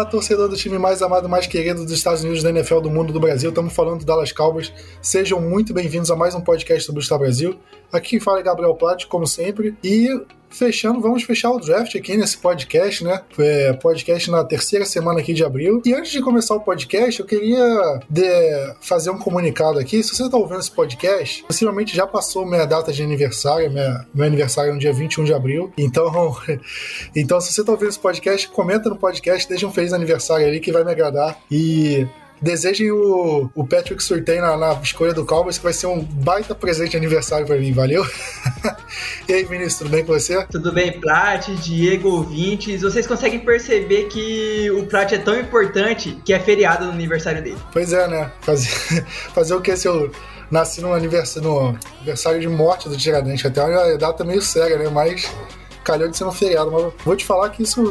Fala, torcedor do time mais amado, mais querido dos Estados Unidos, da NFL, do mundo, do Brasil. Estamos falando do Dallas Cowboys. Sejam muito bem-vindos a mais um podcast do Star Brasil. Aqui fala Gabriel Platt, como sempre. E fechando, vamos fechar o draft aqui nesse podcast, né? É, podcast na terceira semana aqui de abril. E antes de começar o podcast, eu queria de, fazer um comunicado aqui. Se você está ouvindo esse podcast, possivelmente já passou minha data de aniversário. Minha, meu aniversário é no dia 21 de abril. Então, então se você está ouvindo esse podcast, comenta no podcast, deixa um feliz aniversário ali que vai me agradar. E Desejem o, o Patrick Surtain na, na, escolha do Cowboys, que vai ser um baita presente de aniversário para mim, valeu? e aí, Vinícius, tudo bem com você? Tudo bem, Plat, Diego, ouvintes. Vocês conseguem perceber que o Plat é tão importante que é feriado no aniversário dele. Pois é, né? Fazer, fazer o que se eu nasci no aniversário, no aniversário de morte do Tiradentes, até uma data meio séria, né? Mas calhou de ser um feriado. Mas vou te falar que isso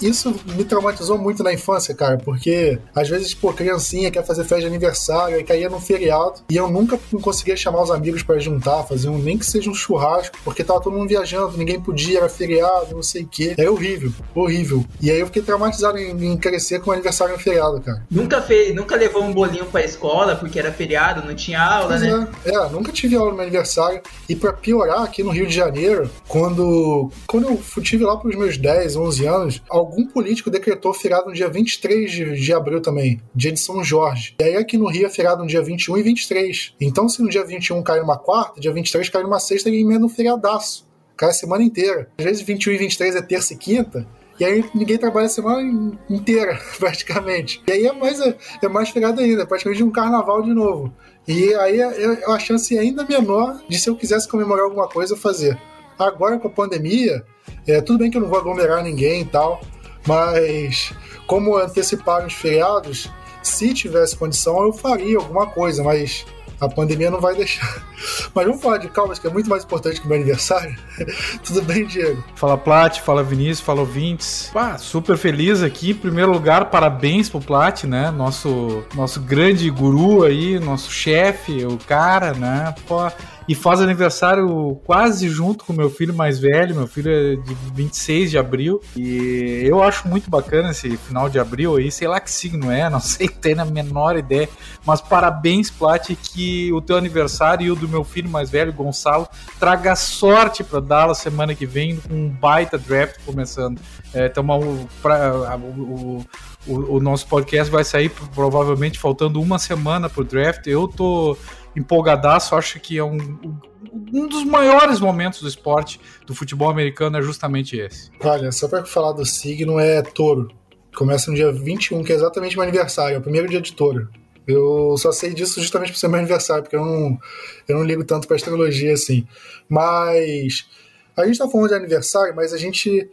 isso me traumatizou muito na infância, cara, porque às vezes, pô, criancinha quer fazer festa de aniversário e caía num feriado e eu nunca conseguia chamar os amigos para juntar, fazer um, nem que seja um churrasco, porque tava todo mundo viajando, ninguém podia, era feriado, não sei o quê. É horrível, horrível. E aí eu fiquei traumatizado em, em crescer com o aniversário no feriado, cara. Nunca fez, nunca levou um bolinho pra escola porque era feriado, não tinha aula, pois né? É, é, nunca tive aula no meu aniversário. E para piorar, aqui no Rio de Janeiro, quando, quando eu tive lá pros meus 10, 11 anos, algum político decretou feriado no dia 23 de, de abril também, dia de São Jorge. E aí aqui no Rio é feriado no dia 21 e 23. Então se no dia 21 cai numa quarta, dia 23 cai numa sexta e emenda um feriadaço. Cai a semana inteira. Às vezes 21 e 23 é terça e quinta, e aí ninguém trabalha a semana inteira, praticamente. E aí é mais, é mais feriado ainda, é praticamente um carnaval de novo. E aí é, é a chance é ainda menor de se eu quisesse comemorar alguma coisa, fazer. Agora com a pandemia, é, tudo bem que eu não vou aglomerar ninguém e tal, mas como anteciparam os feriados, se tivesse condição eu faria alguma coisa, mas a pandemia não vai deixar. Mas vamos falar de calmas, que é muito mais importante que o meu aniversário. Tudo bem, Diego? Fala Plat, fala Vinícius, fala ouvintes. Pá, super feliz aqui. Em primeiro lugar, parabéns pro Plat, né? Nosso, nosso grande guru aí, nosso chefe, o cara, né? Pô, e faz aniversário quase junto com meu filho mais velho. Meu filho é de 26 de abril. E eu acho muito bacana esse final de abril aí. Sei lá que signo é, não sei, tem a menor ideia. Mas parabéns, Plat, que o teu aniversário e o do meu filho mais velho, Gonçalo, traga sorte para Dallas semana que vem com um baita draft começando. É, então, o, pra, o, o, o nosso podcast vai sair provavelmente faltando uma semana pro draft. Eu tô empolgadaço, acho que é um, um dos maiores momentos do esporte, do futebol americano, é justamente esse. Olha, só para falar do signo, é touro. Começa no dia 21, que é exatamente meu aniversário, é o primeiro dia de touro. Eu só sei disso justamente por ser meu aniversário, porque eu não, eu não ligo tanto para astrologia assim. Mas a gente tá falando de aniversário, mas a gente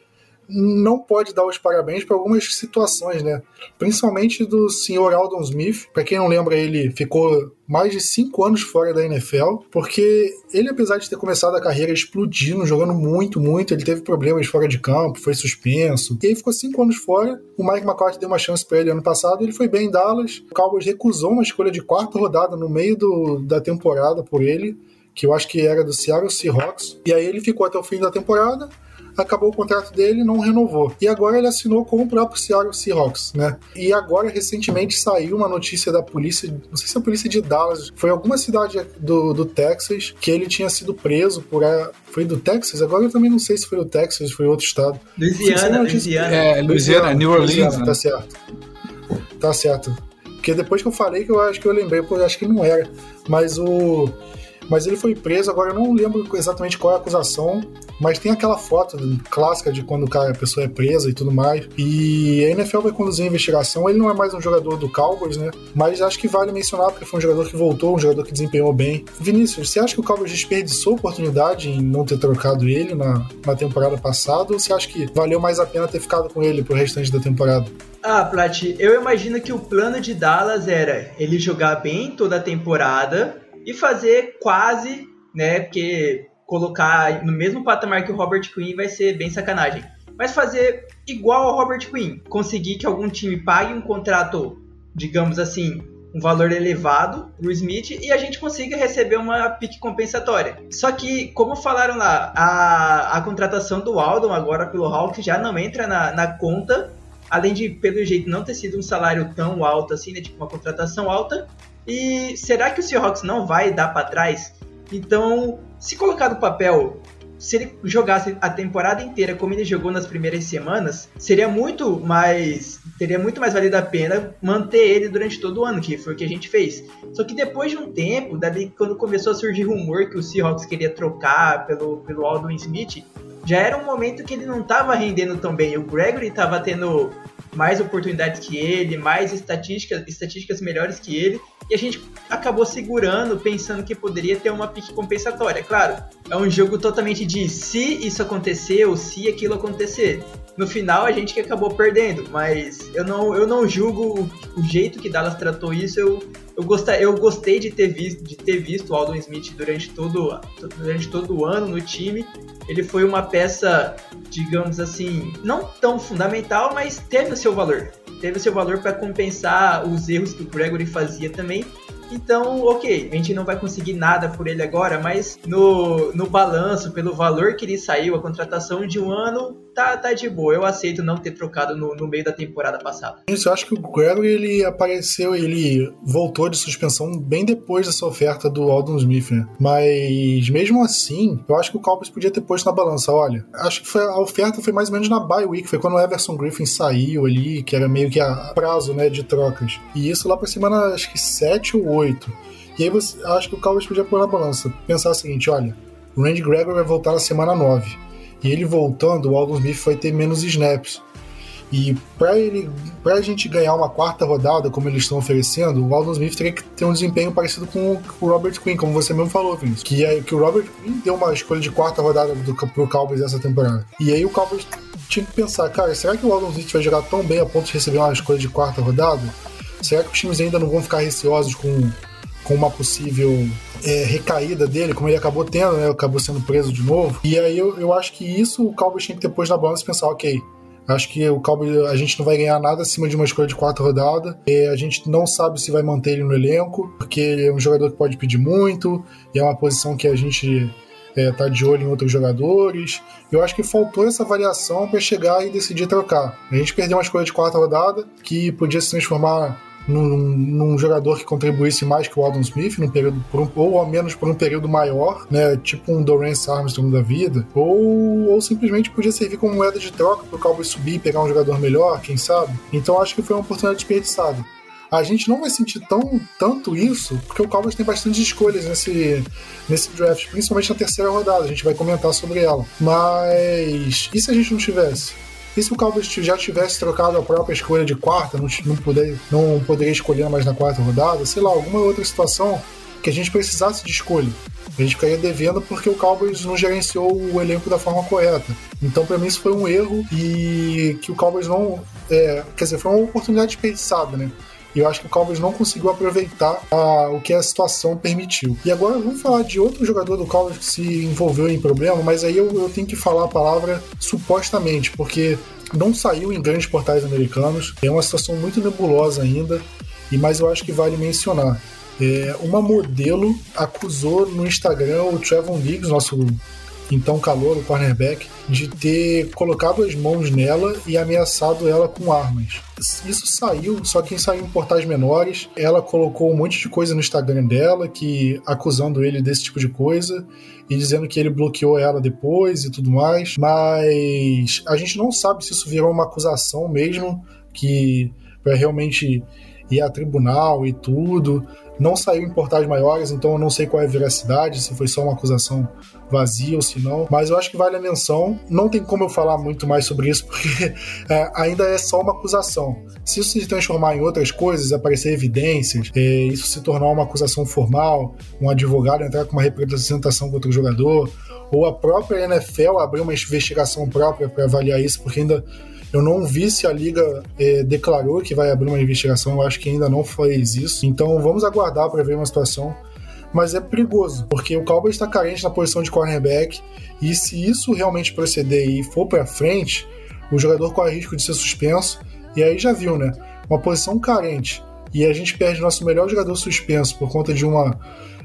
não pode dar os parabéns para algumas situações, né? Principalmente do senhor Aldon Smith. Para quem não lembra, ele ficou mais de cinco anos fora da NFL, porque ele, apesar de ter começado a carreira explodindo, jogando muito, muito, ele teve problemas fora de campo, foi suspenso. E aí ficou cinco anos fora. O Mike McCarthy deu uma chance para ele ano passado, ele foi bem em Dallas. O Cowboys recusou uma escolha de quarta rodada no meio do, da temporada por ele que eu acho que era do Seattle Seahawks. E aí ele ficou até o fim da temporada acabou o contrato dele não renovou. E agora ele assinou com o próprio Seattle Seahawks, né? E agora, recentemente, saiu uma notícia da polícia, não sei se é a polícia de Dallas, foi alguma cidade do, do Texas, que ele tinha sido preso por. A, foi do Texas? Agora eu também não sei se foi do Texas, foi outro estado. Louisiana, Louisiana. É, Louisiana, New Orleans. Louisiana, né? Tá certo. Tá certo. Porque depois que eu falei que eu acho que eu lembrei, pô, eu acho que não era. Mas o mas ele foi preso, agora eu não lembro exatamente qual é a acusação, mas tem aquela foto clássica de quando a pessoa é presa e tudo mais. E a NFL vai conduzir a investigação. Ele não é mais um jogador do Cowboys, né? Mas acho que vale mencionar porque foi um jogador que voltou, um jogador que desempenhou bem. Vinícius, você acha que o Cowboys desperdiçou a oportunidade em não ter trocado ele na, na temporada passada? Ou você acha que valeu mais a pena ter ficado com ele pro restante da temporada? Ah, Plat, eu imagino que o plano de Dallas era ele jogar bem toda a temporada e fazer quase, né? Porque colocar no mesmo patamar que o Robert Quinn vai ser bem sacanagem. Mas fazer igual ao Robert Quinn, conseguir que algum time pague um contrato, digamos assim, um valor elevado pro Smith e a gente consiga receber uma pique compensatória. Só que, como falaram lá, a, a contratação do Aldon agora pelo Hawks já não entra na, na conta além de, pelo jeito, não ter sido um salário tão alto assim, né? Tipo, uma contratação alta. E será que o Seahawks não vai dar para trás? Então, se colocar no papel se ele jogasse a temporada inteira como ele jogou nas primeiras semanas, seria muito mais. Teria muito mais valido a pena manter ele durante todo o ano, que foi o que a gente fez. Só que depois de um tempo, quando começou a surgir rumor que o Seahawks queria trocar pelo, pelo Aldon Smith, já era um momento que ele não estava rendendo tão bem. O Gregory estava tendo mais oportunidades que ele, mais estatísticas, estatísticas melhores que ele, e a gente acabou segurando, pensando que poderia ter uma pique compensatória. Claro, é um jogo totalmente de se isso acontecer ou se aquilo acontecer. No final a gente que acabou perdendo, mas eu não, eu não julgo o jeito que Dallas tratou isso, eu, eu, gostei, eu gostei de ter visto, de ter visto o Aldon Smith durante todo, durante todo o ano no time. Ele foi uma peça, digamos assim, não tão fundamental, mas teve o seu valor. Teve o seu valor para compensar os erros que o Gregory fazia também. Então, ok, a gente não vai conseguir nada por ele agora, mas no, no balanço, pelo valor que ele saiu, a contratação de um ano, tá, tá de boa. Eu aceito não ter trocado no, no meio da temporada passada. Isso, eu acho que o Gregory ele apareceu, ele voltou de suspensão bem depois dessa oferta do Aldon Smith, né? Mas mesmo assim, eu acho que o Cowboys podia ter posto na balança. Olha, acho que foi, a oferta foi mais ou menos na bye week, foi quando o Everson Griffin saiu ali, que era meio que a prazo, né, de trocas. E isso lá pra semana, acho que 7 ou 8. E aí você, acho que o Cowboys podia pôr na balança. Pensar o seguinte, olha, o Randy Gregory vai voltar na semana 9 e ele voltando, o Aldon Smith vai ter menos snaps. E para ele, pra gente ganhar uma quarta rodada, como eles estão oferecendo, o Aldon Smith teria que ter um desempenho parecido com o Robert Quinn, como você mesmo falou, Vince. Que, é, que o Robert Quinn deu uma escolha de quarta rodada do, pro Cowboys essa temporada. E aí o Cowboys tinha que pensar, cara, será que o Aldon Smith vai jogar tão bem a ponto de receber uma escolha de quarta rodada? Será que os times ainda não vão ficar receosos com, com uma possível é, recaída dele, como ele acabou tendo, né? Acabou sendo preso de novo. E aí eu, eu acho que isso o Cowboys tinha que depois na balança pensar, ok, Acho que o Cowboys a gente não vai ganhar nada acima de uma escolha de quarta rodada. E a gente não sabe se vai manter ele no elenco, porque ele é um jogador que pode pedir muito, e é uma posição que a gente é, tá de olho em outros jogadores. Eu acho que faltou essa variação para chegar e decidir trocar. A gente perdeu uma escolha de quarta rodada que podia se transformar num, num, jogador que contribuísse mais que o Aldon Smith, num período, um, ou ao menos por um período maior, né? Tipo um Dorance Armstrong da vida, ou, ou simplesmente podia servir como moeda de troca para o Cowboys subir e pegar um jogador melhor, quem sabe? Então acho que foi uma oportunidade desperdiçada. A gente não vai sentir tão, tanto isso, porque o Cowboys tem bastante escolhas nesse, nesse draft, principalmente na terceira rodada. A gente vai comentar sobre ela. Mas e se a gente não tivesse? E se o Cowboys já tivesse trocado a própria escolha de quarta, não, não, poder, não poderia escolher mais na quarta rodada, sei lá, alguma outra situação que a gente precisasse de escolha. A gente ficaria devendo porque o Cowboys não gerenciou o elenco da forma correta. Então, para mim, isso foi um erro e que o Cowboys não. É, quer dizer, foi uma oportunidade desperdiçada, né? E eu acho que o Cowboys não conseguiu aproveitar a, o que a situação permitiu. E agora vamos falar de outro jogador do Cowboys que se envolveu em problema, mas aí eu, eu tenho que falar a palavra supostamente, porque não saiu em grandes portais americanos. É uma situação muito nebulosa ainda, e mas eu acho que vale mencionar. É, uma modelo acusou no Instagram o Trevon Diggs, nosso então calor, o cornerback, de ter colocado as mãos nela e ameaçado ela com armas. Isso saiu, só que saiu em portais menores. Ela colocou um monte de coisa no Instagram dela, que acusando ele desse tipo de coisa e dizendo que ele bloqueou ela depois e tudo mais. Mas a gente não sabe se isso virou uma acusação mesmo, que para realmente ir a tribunal e tudo. Não saiu em portais maiores, então eu não sei qual é a veracidade, se foi só uma acusação vazia ou se não. Mas eu acho que vale a menção. Não tem como eu falar muito mais sobre isso, porque é, ainda é só uma acusação. Se isso se transformar em outras coisas, aparecer evidências, é, isso se tornar uma acusação formal, um advogado entrar com uma representação contra o jogador, ou a própria NFL abrir uma investigação própria para avaliar isso, porque ainda eu não vi se a liga é, declarou que vai abrir uma investigação, eu acho que ainda não fez isso. Então vamos aguardar para ver uma situação. Mas é perigoso, porque o Cowboys está carente na posição de cornerback, e se isso realmente proceder e for para frente, o jogador corre risco de ser suspenso. E aí já viu, né? Uma posição carente e a gente perde nosso melhor jogador suspenso por conta de uma,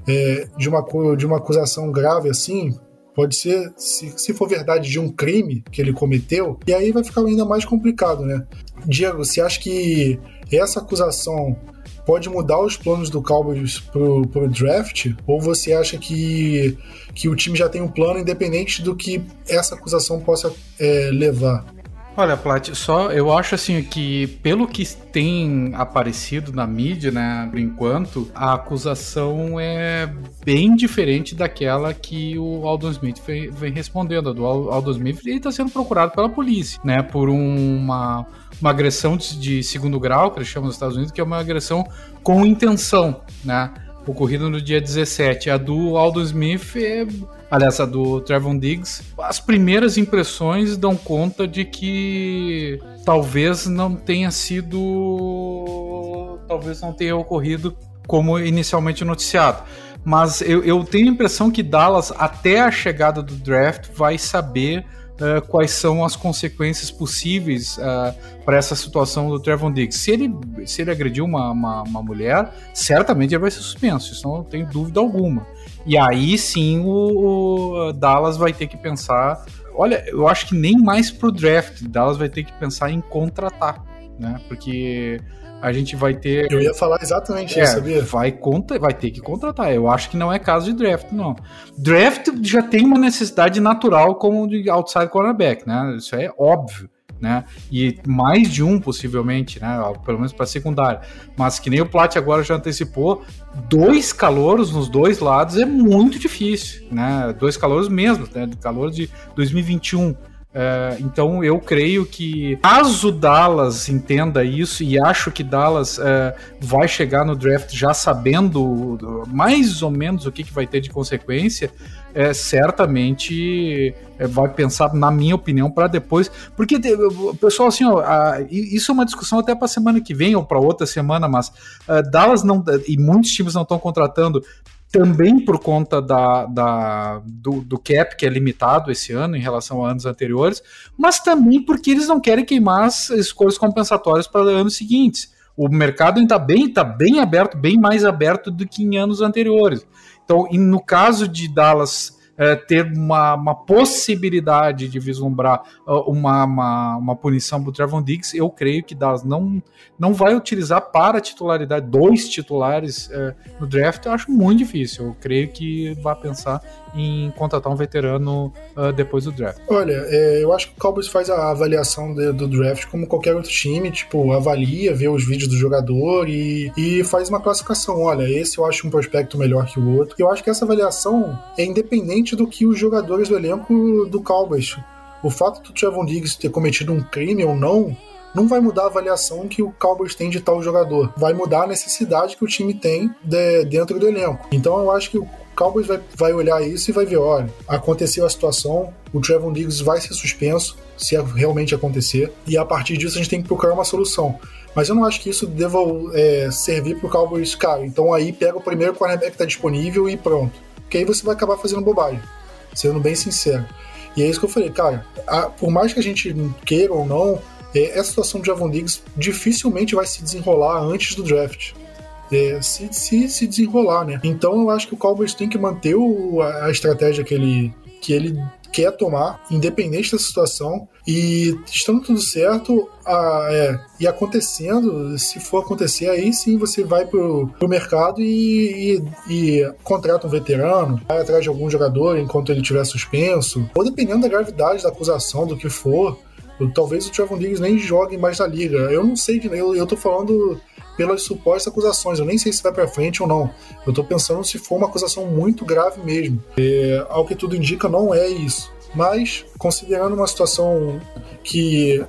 é, de uma, de uma acusação grave assim, Pode ser, se, se for verdade, de um crime que ele cometeu, e aí vai ficar ainda mais complicado, né? Diego, você acha que essa acusação pode mudar os planos do Cowboys pro, pro draft? Ou você acha que, que o time já tem um plano independente do que essa acusação possa é, levar? Olha, Plat, só eu acho assim que pelo que tem aparecido na mídia, né, por enquanto, a acusação é bem diferente daquela que o Aldon Smith vem, respondendo. A do Aldon Smith ele está sendo procurado pela polícia, né, por uma uma agressão de, de segundo grau, que eles chamam nos Estados Unidos, que é uma agressão com intenção, né? Ocorrido no dia 17. A do Aldo Smith é aliás, a do Trevon Diggs, as primeiras impressões dão conta de que talvez não tenha sido. Talvez não tenha ocorrido como inicialmente noticiado. Mas eu, eu tenho a impressão que Dallas, até a chegada do draft, vai saber uh, quais são as consequências possíveis uh, para essa situação do Trevon Diggs. Se ele, se ele agrediu uma, uma, uma, mulher, certamente ele vai ser suspenso, isso não tenho dúvida alguma. E aí sim o, o Dallas vai ter que pensar. Olha, eu acho que nem mais pro draft, Dallas vai ter que pensar em contratar, né? Porque a gente vai ter. Eu ia falar exatamente é, isso, sabia? Vai, conta, vai ter que contratar. Eu acho que não é caso de draft, não. Draft já tem uma necessidade natural como de outside cornerback, né? Isso é óbvio. Né? E mais de um, possivelmente, né? Pelo menos para secundária. Mas que nem o Plat agora já antecipou, dois calouros nos dois lados é muito difícil, né? Dois calouros mesmo, né? Calor de 2021. É, então eu creio que caso Dallas entenda isso e acho que Dallas é, vai chegar no draft já sabendo mais ou menos o que, que vai ter de consequência, é, certamente vai pensar, na minha opinião, para depois. Porque, pessoal, assim, ó, isso é uma discussão até para semana que vem ou para outra semana, mas uh, Dallas não. E muitos times não estão contratando também por conta da, da do, do, cap, que é limitado esse ano em relação a anos anteriores, mas também porque eles não querem queimar as escolhas compensatórias para anos seguintes. O mercado está bem, tá bem aberto, bem mais aberto do que em anos anteriores. Então, no caso de Dallas é, ter uma, uma, possibilidade de vislumbrar uh, uma, uma, uma, punição para o Trevon Diggs, eu creio que Dallas não, não vai utilizar para titularidade dois titulares uh, no draft, eu acho muito difícil. Eu creio que vai pensar em contratar um veterano uh, depois do draft. Olha, é, eu acho que o Cowboys faz a avaliação de, do draft como qualquer outro time, tipo, avalia, vê os vídeos do jogador e, e faz uma classificação. Olha, esse eu acho um prospecto melhor que o outro. Eu acho que essa avaliação é independente do que os jogadores do elenco do Cowboys. O fato do Trevon Diggs ter cometido um crime ou não não vai mudar a avaliação que o Cowboys tem de tal jogador. Vai mudar a necessidade que o time tem de, dentro do elenco. Então eu acho que o Cowboys vai, vai olhar isso e vai ver, olha, aconteceu a situação, o Trevon Diggs vai ser suspenso, se realmente acontecer, e a partir disso a gente tem que procurar uma solução. Mas eu não acho que isso deva é, servir para o Cowboys, cara. Então aí pega o primeiro cornerback que está disponível e pronto. Porque aí você vai acabar fazendo bobagem, sendo bem sincero. E é isso que eu falei, cara, a, por mais que a gente queira ou não, é, essa situação de Javon Diggs dificilmente vai se desenrolar antes do draft é, se, se, se desenrolar, né? Então eu acho que o Cowboys tem que manter o, a, a estratégia que ele, que ele quer tomar, independente da situação, e estando tudo certo, a, é, e acontecendo, se for acontecer, aí sim você vai pro, pro mercado e, e, e, contrata um veterano, vai atrás de algum jogador enquanto ele estiver suspenso, ou dependendo da gravidade da acusação, do que for, talvez o Trevor Diggs nem jogue mais na liga. Eu não sei, eu, eu tô falando pelas supostas acusações. Eu nem sei se vai para frente ou não. Eu tô pensando se for uma acusação muito grave mesmo. É, ao que tudo indica, não é isso. Mas, considerando uma situação que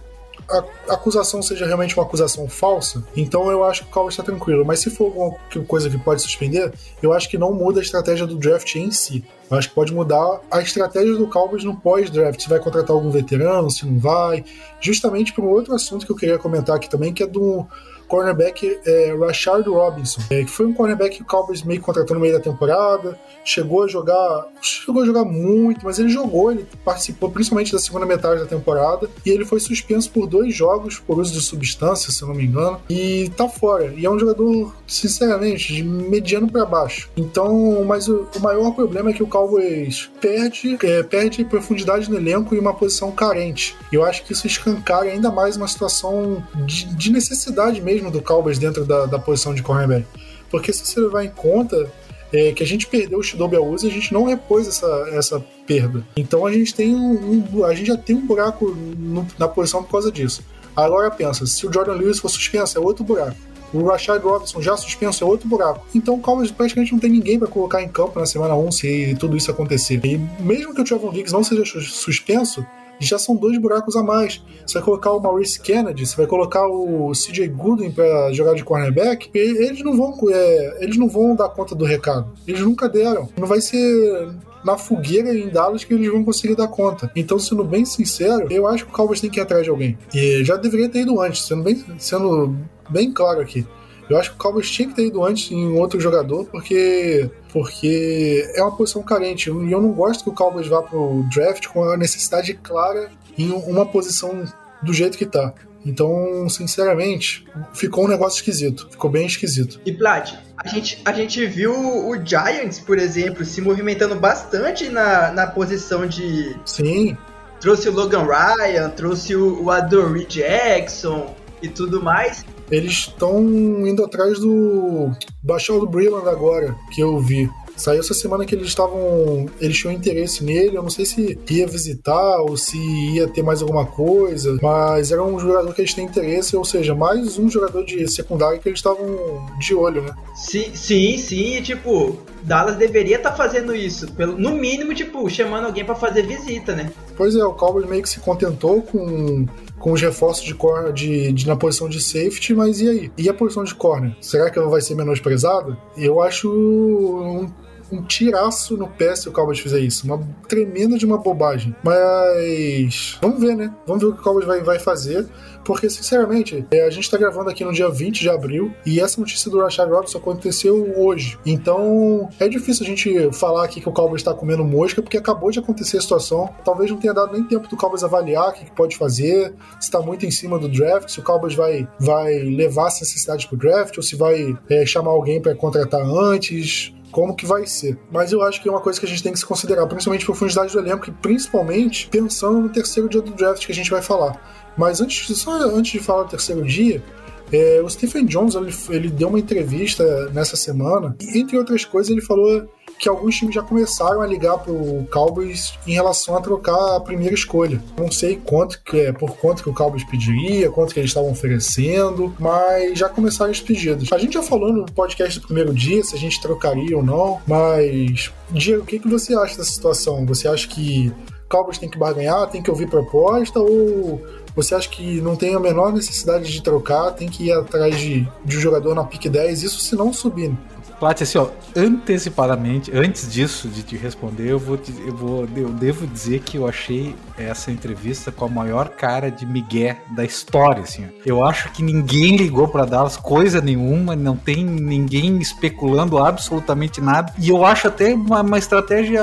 a acusação seja realmente uma acusação falsa, então eu acho que o Cowboys está tranquilo. Mas se for alguma coisa que pode suspender, eu acho que não muda a estratégia do draft em si. Eu acho que pode mudar a estratégia do Cowboys no pós-draft. Se vai contratar algum veterano, se não vai. Justamente para um outro assunto que eu queria comentar aqui também, que é do cornerback é, Rashard Robinson, é, que foi um cornerback que o Cowboys meio contratou no meio da temporada, chegou a jogar, chegou a jogar muito, mas ele jogou, ele participou principalmente da segunda metade da temporada e ele foi suspenso por dois jogos por uso de substância, se eu não me engano, e tá fora. E é um jogador, sinceramente, de mediano para baixo. Então, mas o, o, maior problema é que o Cowboys perde, é, perde profundidade no elenco e uma posição carente. Eu acho que isso escancara ainda mais uma situação de, de necessidade mesmo do Cowboys dentro da, da posição de cornerback. Porque se você levar em conta é, que a gente perdeu o Shidobi Awuzi a gente não repôs essa, essa perda. Então a gente tem um, um a gente já tem um buraco no, na posição por causa disso. Agora pensa, se o Jordan Lewis for suspenso, é outro buraco. O Rashad Robinson já suspenso é outro buraco. Então o Cowboys praticamente não tem ninguém para colocar em campo na semana 1 se tudo isso acontecer. E mesmo que o Trevor Diggs não seja suspenso, já são dois buracos a mais. Você vai colocar o Maurice Kennedy, você vai colocar o CJ Gooden para jogar de cornerback, eles não vão é, eles não vão dar conta do recado. Eles nunca deram. Não vai ser na fogueira em Dallas que eles vão conseguir dar conta. Então, sendo bem sincero, eu acho que o Cowboys tem que ir atrás de alguém. E já deveria ter ido antes, sendo bem, sendo bem claro aqui. Eu acho que o Cowboys tinha que ter ido antes em outro jogador, porque porque é uma posição carente. E eu não gosto que o Cowboys vá pro draft com a necessidade clara em uma posição do jeito que tá. Então, sinceramente, ficou um negócio esquisito. Ficou bem esquisito. E Plat, a gente, a gente viu o Giants, por exemplo, se movimentando bastante na, na posição de. Sim. Trouxe o Logan Ryan, trouxe o, o Adoree Jackson e tudo mais. Eles estão indo atrás do Bachar do Brilland agora, que eu vi. Saiu essa semana que eles estavam. Eles tinham interesse nele. Eu não sei se ia visitar ou se ia ter mais alguma coisa. Mas era um jogador que eles têm interesse, ou seja, mais um jogador de secundário que eles estavam de olho, né? Sim, sim, sim. Tipo, Dallas deveria estar tá fazendo isso. Pelo, no mínimo, tipo, chamando alguém para fazer visita, né? Pois é, o Cowboys meio que se contentou com com os reforços de, corner, de, de, na posição de safety, mas e aí? E a posição de corner? Será que ela vai ser menosprezada? Eu acho um um tiraço no pé se o Cowboys fizer isso. Uma tremenda de uma bobagem. Mas vamos ver, né? Vamos ver o que o Cowboys vai, vai fazer. Porque, sinceramente, é, a gente tá gravando aqui no dia 20 de abril e essa notícia do Rashad Robinson aconteceu hoje. Então, é difícil a gente falar aqui que o Cowboys está comendo mosca, porque acabou de acontecer a situação. Talvez não tenha dado nem tempo do Cowboys avaliar o que, que pode fazer, se está muito em cima do draft, se o Cowboys vai, vai levar essa necessidade pro draft ou se vai é, chamar alguém para contratar antes como que vai ser. Mas eu acho que é uma coisa que a gente tem que se considerar, principalmente profundidade do elenco e principalmente pensando no terceiro dia do draft que a gente vai falar. Mas antes, só antes de falar do terceiro dia, é, o Stephen Jones ele, ele, deu uma entrevista nessa semana e, entre outras coisas, ele falou que alguns times já começaram a ligar pro Cowboys em relação a trocar a primeira escolha. Não sei quanto que é, por quanto que o Cowboys pediria, quanto que eles estavam oferecendo, mas já começaram os pedidos. A gente já falou no podcast do primeiro dia se a gente trocaria ou não, mas Diego, o que, que você acha dessa situação? Você acha que o Cowboys tem que barganhar, tem que ouvir proposta ou você acha que não tem a menor necessidade de trocar, tem que ir atrás de, de um jogador na pick 10, isso se não subir? Plat, assim, ó, antecipadamente, antes disso de te responder, eu vou, eu vou, eu devo dizer que eu achei essa entrevista com a maior cara de migué da história, assim. Eu acho que ninguém ligou para Dallas coisa nenhuma, não tem ninguém especulando absolutamente nada. E eu acho até uma, uma estratégia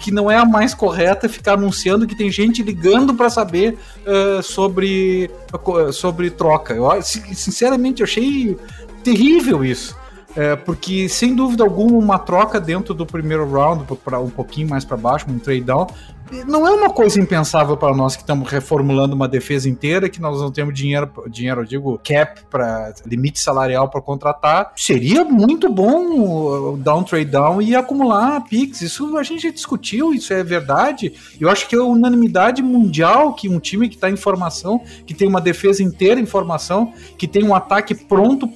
que não é a mais correta ficar anunciando que tem gente ligando para saber uh, sobre sobre troca. Eu sinceramente eu achei terrível isso. É, porque, sem dúvida alguma, uma troca dentro do primeiro round, para um pouquinho mais para baixo, um trade down, não é uma coisa impensável para nós que estamos reformulando uma defesa inteira, que nós não temos dinheiro, dinheiro eu digo, cap para limite salarial para contratar. Seria muito bom dar um trade down e acumular picks. Isso a gente já discutiu, isso é verdade. Eu acho que é unanimidade mundial que um time que está em formação, que tem uma defesa inteira em formação, que tem um ataque pronto,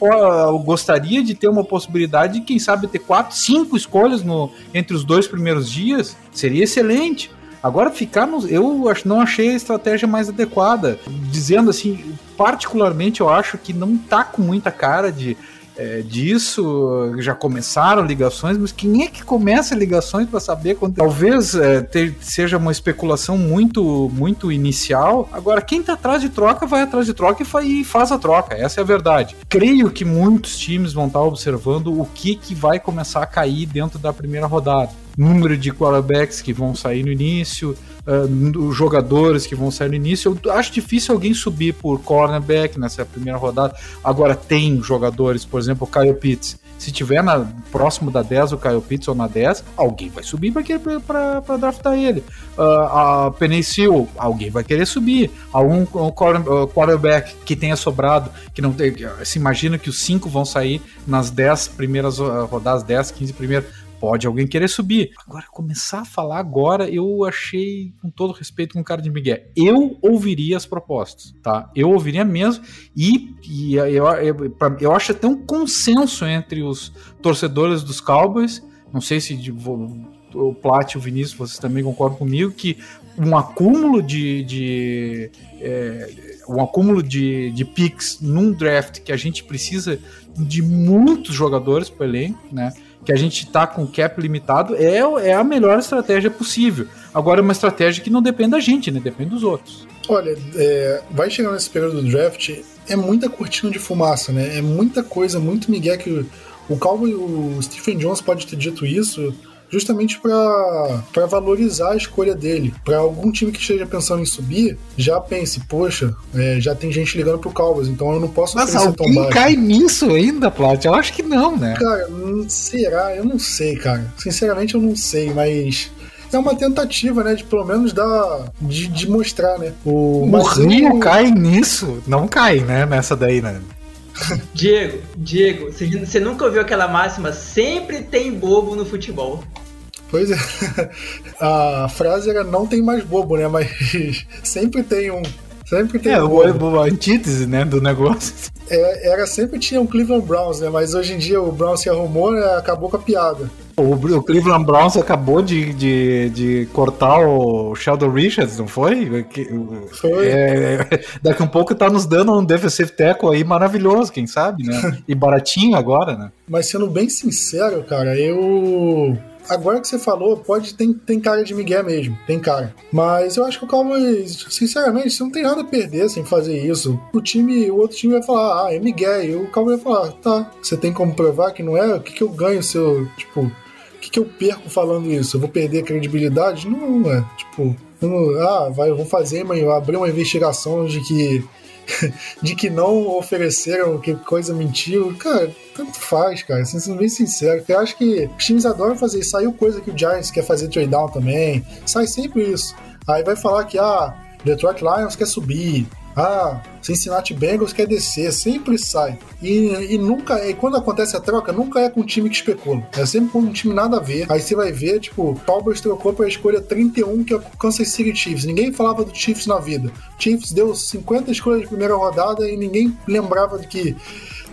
gostaria de ter uma possibilidade de, quem sabe, ter quatro, cinco escolhas no, entre os dois primeiros dias. Seria excelente. Agora, ficar no. Eu não achei a estratégia mais adequada. Dizendo assim, particularmente, eu acho que não tá com muita cara de. É, disso, já começaram ligações, mas quem é que começa ligações para saber quando. Talvez é, ter, seja uma especulação muito, muito inicial. Agora, quem tá atrás de troca vai atrás de troca e faz a troca. Essa é a verdade. Creio que muitos times vão estar tá observando o que, que vai começar a cair dentro da primeira rodada. Número de quarterbacks que vão sair no início, uh, jogadores que vão sair no início. Eu acho difícil alguém subir por cornerback nessa primeira rodada. Agora, tem jogadores, por exemplo, o Kyle Pitts. Se tiver na, próximo da 10 o Kyle Pitts ou na 10, alguém vai subir para draftar ele. Uh, a Penicil, alguém vai querer subir. Algum quarterback que tenha sobrado, que não tem, se imagina que os 5 vão sair nas 10 primeiras rodadas, 10, 15 primeiras pode alguém querer subir. Agora, começar a falar agora, eu achei, com todo respeito, com o cara de Miguel. Eu ouviria as propostas, tá? Eu ouviria mesmo, e, e eu, eu, eu acho até um consenso entre os torcedores dos Cowboys. Não sei se de, o Plat e o Vinícius, vocês também concordam comigo, que um acúmulo de. de é, um acúmulo de, de picks num draft que a gente precisa de muitos jogadores para o elenco, né? Que a gente está com cap limitado, é, é a melhor estratégia possível. Agora é uma estratégia que não depende da gente, né? Depende dos outros. Olha, é, vai chegando nesse período do draft, é muita cortina de fumaça, né? É muita coisa, muito migué que o Calvo o Stephen Jones pode ter dito isso justamente para valorizar a escolha dele. Para algum time que esteja pensando em subir, já pense, poxa, é, já tem gente ligando pro Cowboys, então eu não posso Mas alguém tão baixo. cai nisso ainda, Plat? Eu acho que não, né? Cara, hum, será? Eu não sei, cara. Sinceramente, eu não sei, mas é uma tentativa, né? De pelo menos dar. de, de mostrar, né? O, o Rio cai nisso. Não cai, né? Nessa daí, né? Diego, Diego, você nunca ouviu aquela máxima? Sempre tem bobo no futebol. Pois é. A frase era não tem mais bobo, né? Mas sempre tem um. Sempre tem é, um a antítese, né, do negócio. É, era sempre tinha um Cleveland Browns, né? Mas hoje em dia o Browns se arrumou, né? Acabou com a piada. O, o Cleveland Browns acabou de, de, de, cortar o Sheldon Richards, não foi? Foi. É, daqui um pouco tá nos dando um defensive tackle aí maravilhoso, quem sabe, né? E baratinho agora, né? Mas sendo bem sincero, cara, eu agora que você falou, pode tem, tem cara de Miguel mesmo, tem cara. Mas eu acho que o Cowboys, sinceramente, você não tem nada a perder sem fazer isso. O time, o outro time vai falar, ah, é Miguel. E o Cowboys vai falar, tá, você tem como provar que não é? O que, que eu ganho se eu, tipo, que, que eu perco falando isso? Eu vou perder credibilidade? Não, é. Tipo, não, ah, vai, eu vou fazer, mas abrir uma investigação de que de que não ofereceram, que coisa mentiu. Cara, tanto faz, cara. Sendo bem sincero. Eu acho que os times adoram fazer isso. Saiu coisa que o Giants quer fazer trade down também. Sai sempre isso. Aí vai falar que, ah, Detroit Lions quer subir. Ah, Cincinnati Bengals quer descer, sempre sai. E, e nunca, e quando acontece a troca, nunca é com um time que especula. É sempre com um time nada a ver. Aí você vai ver, tipo, Cowboys trocou para a escolha 31, que é o Kansas City Chiefs. Ninguém falava do Chiefs na vida. Chiefs deu 50 escolhas de primeira rodada e ninguém lembrava de que.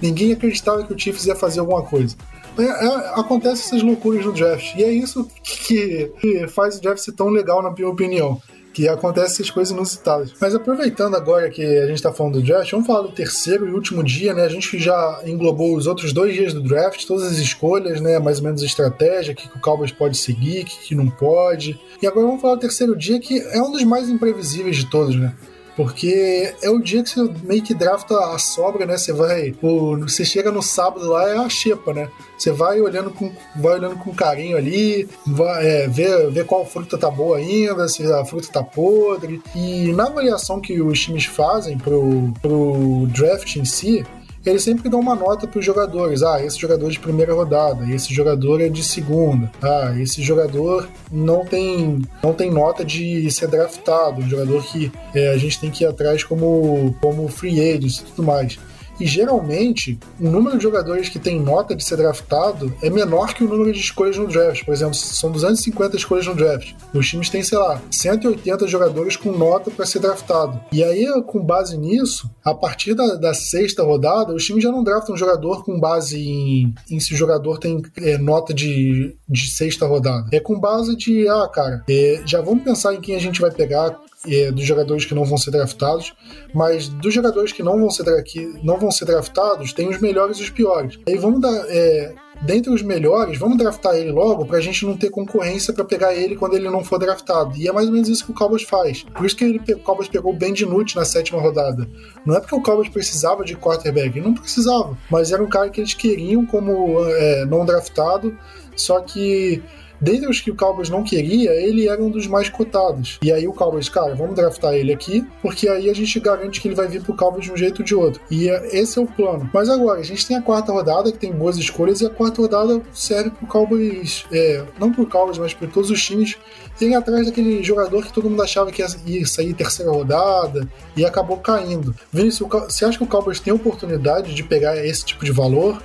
Ninguém acreditava que o Chiefs ia fazer alguma coisa. É, é, acontece essas loucuras no draft. E é isso que, que faz o draft ser tão legal, na minha opinião que acontecem essas coisas inusitadas. Mas aproveitando agora que a gente está falando do draft, vamos falar do terceiro e último dia, né? A gente já englobou os outros dois dias do draft, todas as escolhas, né? Mais ou menos a estratégia, o que, o Cowboys pode seguir, o que, que não pode. E agora vamos falar do terceiro dia, que é um dos mais imprevisíveis de todos, né? Porque é o dia que você meio que drafta a sobra, né? Você vai. O, você chega no sábado lá, é a xepa, né? Você vai olhando com, vai olhando com carinho ali, vai é, ver, ver qual fruta tá boa ainda, se a fruta tá podre. E na avaliação que os times fazem pro, pro draft em si, eles sempre dão uma nota para os jogadores. Ah, esse jogador é de primeira rodada, esse jogador é de segunda. Ah, esse jogador não tem, não tem nota de ser draftado, um jogador que é, a gente tem que ir atrás como, como free agent e tudo mais. E geralmente, o número de jogadores que tem nota de ser draftado é menor que o número de escolhas no draft. Por exemplo, são 250 escolhas no draft. Os times têm, sei lá, 180 jogadores com nota para ser draftado. E aí, com base nisso, a partir da, da, sexta rodada, os times já não draftam um jogador com base em, em se o jogador tem é, nota de, de sexta rodada. É com base de, ah, cara, é, já vamos pensar em quem a gente vai pegar, é, dos jogadores que não vão ser draftados, mas dos jogadores que não vão ser, que não vão ser draftados, tem os melhores e os piores. Aí vamos dar. É, dentre os melhores, vamos draftar ele logo pra gente não ter concorrência para pegar ele quando ele não for draftado. E é mais ou menos isso que o Cowboys faz. Por isso que ele, o Cowboys pegou o Ben DiNucci na sétima rodada. Não é porque o Cowboys precisava de quarterback, ele não precisava, mas era um cara que eles queriam como é, não draftado, só que dentre os que o Cowboys não queria, ele era um dos mais cotados. E aí o Cowboys, cara, vamos draftar ele aqui, porque aí a gente garante que ele vai vir pro Cowboys de um jeito ou de outro. E é, esse é o plano. Mas agora, a gente tem a quarta rodada, que tem boas escolhas, e a quarta rodada serve pro Cowboys, é, não pro Cowboys, mas para todos os times irem atrás daquele jogador que todo mundo achava que ia sair terceira rodada e acabou caindo. Vinícius, você acha que o Cowboys tem oportunidade de pegar esse tipo de valor?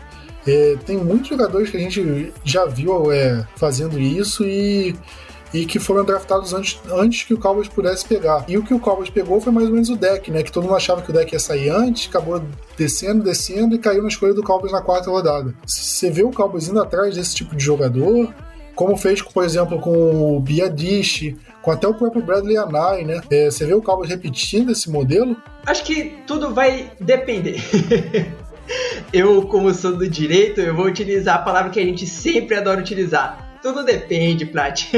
É, tem muitos jogadores que a gente já viu é, fazendo isso e, e que foram draftados antes, antes que o Cowboys pudesse pegar. E o que o Cowboys pegou foi mais ou menos o deck, né? Que todo mundo achava que o deck ia sair antes, acabou descendo, descendo e caiu na escolha do Cowboys na quarta rodada. Você vê o Cowboys indo atrás desse tipo de jogador, como fez, por exemplo, com o Biadish, com até o próprio Bradley Anai, né? É, você vê o Cowboys repetindo esse modelo? Acho que tudo vai depender. eu, como sou do direito, eu vou utilizar a palavra que a gente sempre adora utilizar. Tudo depende, Plat.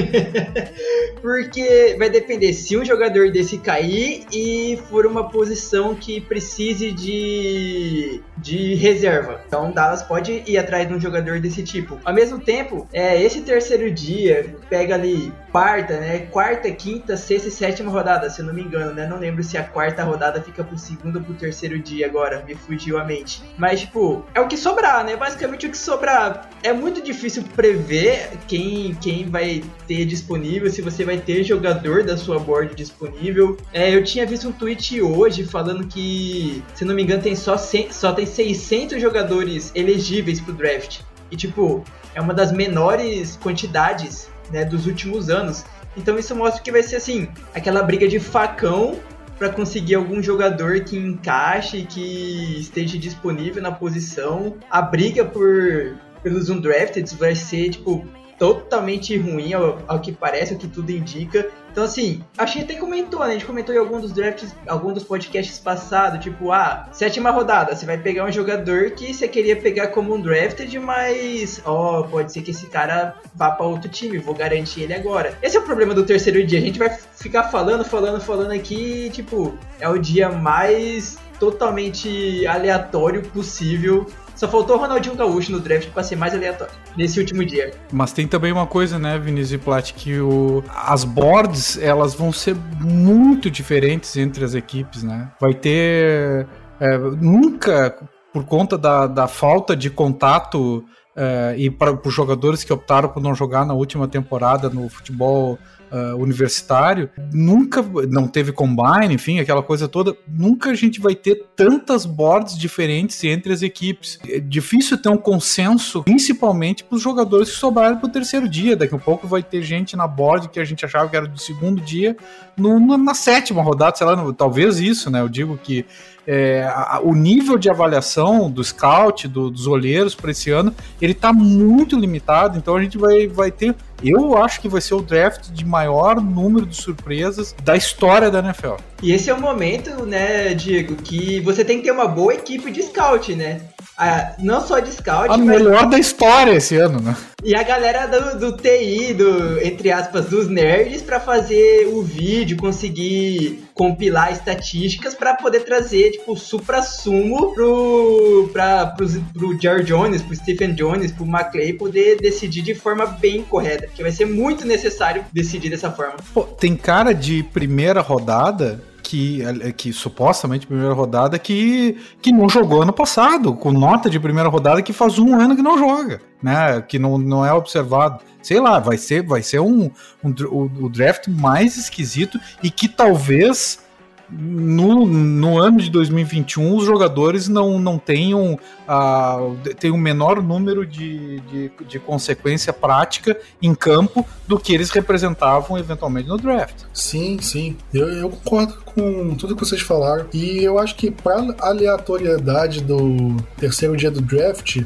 Porque vai depender se um jogador desse cair e for uma posição que precise de, de reserva. Então Dallas pode ir atrás de um jogador desse tipo. Ao mesmo tempo, é, esse terceiro dia pega ali quarta, né? Quarta, quinta, sexta e sétima rodada, se eu não me engano, né? Não lembro se a quarta rodada fica pro segundo ou pro terceiro dia agora, me fugiu a mente. Mas, tipo, é o que sobrar, né? Basicamente o que sobrar. É muito difícil prever quem, quem vai ter disponível, se você vai ter jogador da sua board disponível. É, eu tinha visto um tweet hoje falando que, se não me engano, tem só, 100, só tem 600 jogadores elegíveis pro draft. E, tipo, é uma das menores quantidades né, dos últimos anos. Então isso mostra que vai ser assim, aquela briga de facão para conseguir algum jogador que encaixe, que esteja disponível na posição. A briga por pelos undrafted vai ser tipo totalmente ruim ao, ao que parece, ao que tudo indica. Então, assim, a gente até comentou, né? A gente comentou em algum dos drafts, algum dos podcasts passados, tipo, ah, sétima rodada, você vai pegar um jogador que você queria pegar como um drafted, mas, ó, oh, pode ser que esse cara vá para outro time, vou garantir ele agora. Esse é o problema do terceiro dia, a gente vai ficar falando, falando, falando aqui, tipo, é o dia mais totalmente aleatório possível só faltou o Ronaldinho Gaúcho no draft para ser mais aleatório nesse último dia. Mas tem também uma coisa, né, Vinícius e Plat, que o, as boards elas vão ser muito diferentes entre as equipes, né? Vai ter é, nunca por conta da, da falta de contato é, e para os jogadores que optaram por não jogar na última temporada no futebol uh, universitário, nunca não teve combine, enfim, aquela coisa toda, nunca a gente vai ter tantas boards diferentes entre as equipes. É difícil ter um consenso, principalmente para os jogadores que sobraram para o terceiro dia. Daqui a pouco vai ter gente na board que a gente achava que era do segundo dia, no, na sétima rodada, sei lá, no, talvez isso, né? Eu digo que é, a, o nível de avaliação do scout, do, dos olheiros para esse ano, ele está muito limitado, então a gente vai, vai ter. Eu acho que vai ser o draft de maior número de surpresas da história da NFL. E esse é o momento, né, Diego, que você tem que ter uma boa equipe de scout, né? Ah, não só de scout, a mas... melhor da história esse ano, né? E a galera do, do TI, do, entre aspas, dos nerds, para fazer o vídeo, conseguir compilar estatísticas para poder trazer, tipo, o supra-sumo pro, pra, pro, pro Jerry Jones, pro Stephen Jones, pro McClay poder decidir de forma bem correta, porque vai ser muito necessário decidir dessa forma. Pô, tem cara de primeira rodada que, que supostamente primeira rodada que, que não jogou ano passado, com nota de primeira rodada que faz um ano que não joga, né? Que não, não é observado. Sei lá, vai ser, vai ser um, um, o, o draft mais esquisito e que talvez no, no ano de 2021 os jogadores não, não tenham, uh, tem um menor número de, de, de, consequência prática em campo do que eles representavam eventualmente no draft. Sim, sim. Eu, eu concordo com tudo que vocês falaram. E eu acho que para aleatoriedade do terceiro dia do draft,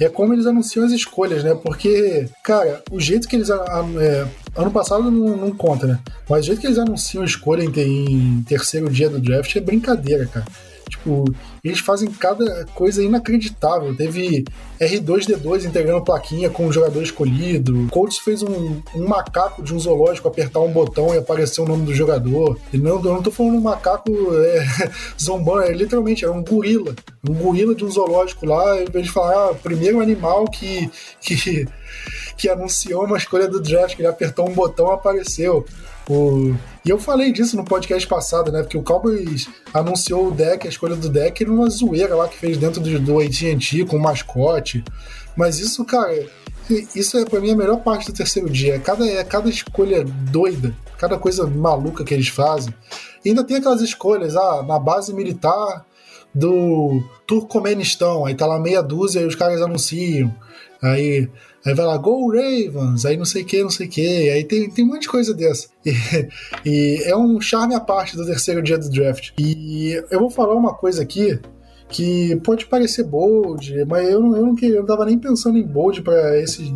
é como eles anunciam as escolhas, né? Porque, cara, o jeito que eles. É, ano passado não, não, conta, né? Mas o jeito que eles anunciam escolha em, em terceiro dia do draft é brincadeira, cara. Tipo, eles fazem cada coisa inacreditável. Teve R2D2 integrando plaquinha com o jogador escolhido. Colts fez um, um, macaco de um zoológico apertar um botão e aparecer o nome do jogador. E não, eu não tô falando um macaco é, zombando, é literalmente, era um gorila. Um gorila de um zoológico lá. Eles falaram, ah, primeiro animal que, que, que anunciou uma escolha do draft, que ele apertou um botão apareceu. O... E eu falei disso no podcast passado, né? Porque o Cowboys anunciou o deck, a escolha do deck, numa zoeira lá que fez dentro do, do AT&T com o mascote. Mas isso, cara, isso é para mim a melhor parte do terceiro dia. Cada, é cada escolha doida, cada coisa maluca que eles fazem. E ainda tem aquelas escolhas, ah, na base militar do Turcomenistão, aí tá lá meia dúzia e os caras anunciam. Aí Aí vai lá, Go Ravens, aí não sei o que, não sei o que. Aí tem, tem um monte de coisa dessa. E, e, é um charme à parte do terceiro dia do draft. E eu vou falar uma coisa aqui que pode parecer bold, mas eu não, eu não, eu não tava nem pensando em bold para esse,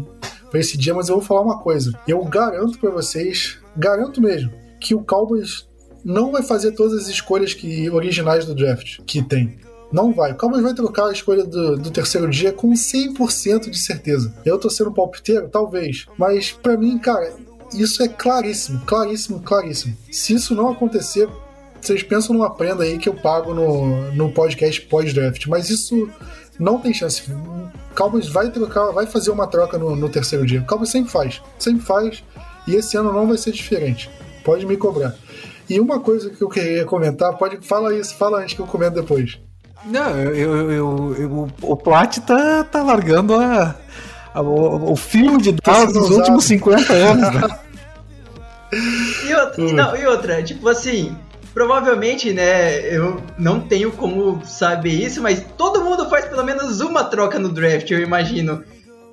esse dia, mas eu vou falar uma coisa. Eu garanto para vocês, garanto mesmo, que o Cowboys não vai fazer todas as escolhas que originais do draft que tem. Não vai. O Cowboys vai trocar a escolha do, do terceiro dia com 100% de certeza. Eu tô sendo palpiteiro? Talvez. Mas para mim, cara, isso é claríssimo, claríssimo, claríssimo. Se isso não acontecer, vocês pensam numa prenda aí que eu pago no, no podcast pós-draft. Mas isso não tem chance. O Cowboys vai trocar, vai fazer uma troca no, no terceiro dia. O Cowboys sempre faz, sempre faz. E esse ano não vai ser diferente. Pode me cobrar. E uma coisa que eu queria comentar, pode fala isso, fala antes que eu comento depois. Não, eu, eu, eu, eu o Plat tá, tá largando a, a o, o filme de Dallas dos últimos 50 anos. Né? e, outra, não, e outra, tipo assim, provavelmente, né, eu não tenho como saber isso, mas todo mundo faz pelo menos uma troca no draft, eu imagino.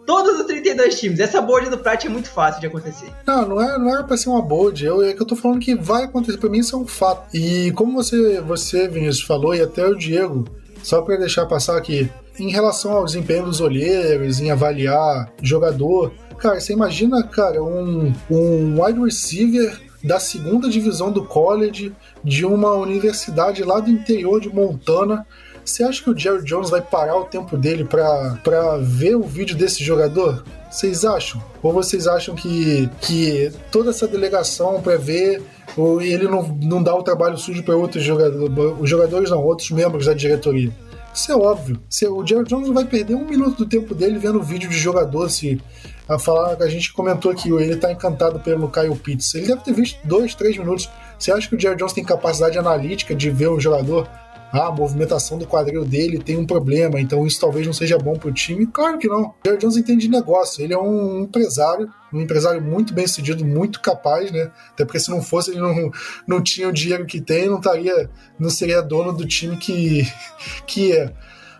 Todos os 32 times. Essa board do Prat é muito fácil de acontecer. Não, não, é, não era pra ser uma board. Eu, é que eu tô falando que vai acontecer. Pra mim isso é um fato. E como você, você Vinícius, falou, e até o Diego, só para deixar passar aqui, em relação ao desempenho dos olheiros, em avaliar jogador, cara, você imagina, cara, um, um wide receiver da segunda divisão do college de uma universidade lá do interior de Montana. Você acha que o Jerry Jones vai parar o tempo dele para ver o vídeo desse jogador? Vocês acham? Ou vocês acham que, que toda essa delegação para ver ou ele não, não dá o trabalho sujo para outros jogadores, os jogadores não, outros membros da diretoria. Isso é óbvio. O Jerry Jones vai perder um minuto do tempo dele vendo vídeo de jogador se a falar a gente comentou aqui, ele tá encantado pelo Kyle Pitts. Ele deve ter visto dois, três minutos. Você acha que o Jerry Jones tem capacidade analítica de ver o jogador? Ah, a movimentação do quadril dele tem um problema, então isso talvez não seja bom para o time. Claro que não. O Jerry Jones entende de negócio, ele é um empresário, um empresário muito bem sucedido, muito capaz, né? Até porque se não fosse, ele não, não tinha o dinheiro que tem, não estaria, não seria dono do time que, que é.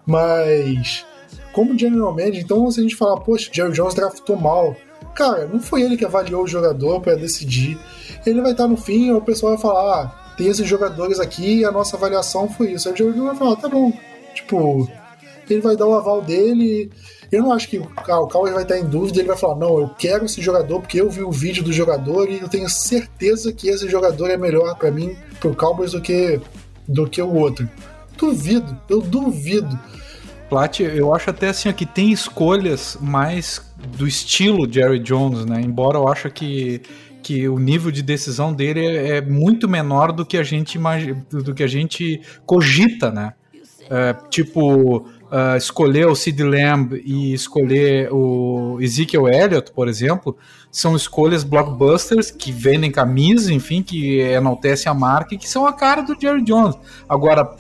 Mas como general manager, então se a gente falar, poxa, Jerry Jones draftou mal, cara, não foi ele que avaliou o jogador para decidir. Ele vai estar no fim, o pessoal vai falar, ah, tem esses jogadores aqui e a nossa avaliação foi isso. Aí o jogador vai falar, tá bom. Tipo, ele vai dar o aval dele. Eu não acho que o Cowboys vai estar em dúvida, ele vai falar, não, eu quero esse jogador porque eu vi o vídeo do jogador e eu tenho certeza que esse jogador é melhor para mim, pro Cowboys, do que, do que o outro. Duvido, eu duvido. Plat, eu acho até assim que tem escolhas mais do estilo Jerry Jones, né? Embora eu acho que que o nível de decisão dele é, é muito menor do que a gente do que a gente cogita, né? É, tipo, uh, escolher o Sid Lamb e escolher o Ezekiel Elliott, por exemplo, são escolhas blockbusters que vendem camisa, enfim, que enaltecem a marca e que são a cara do Jerry Jones. Agora,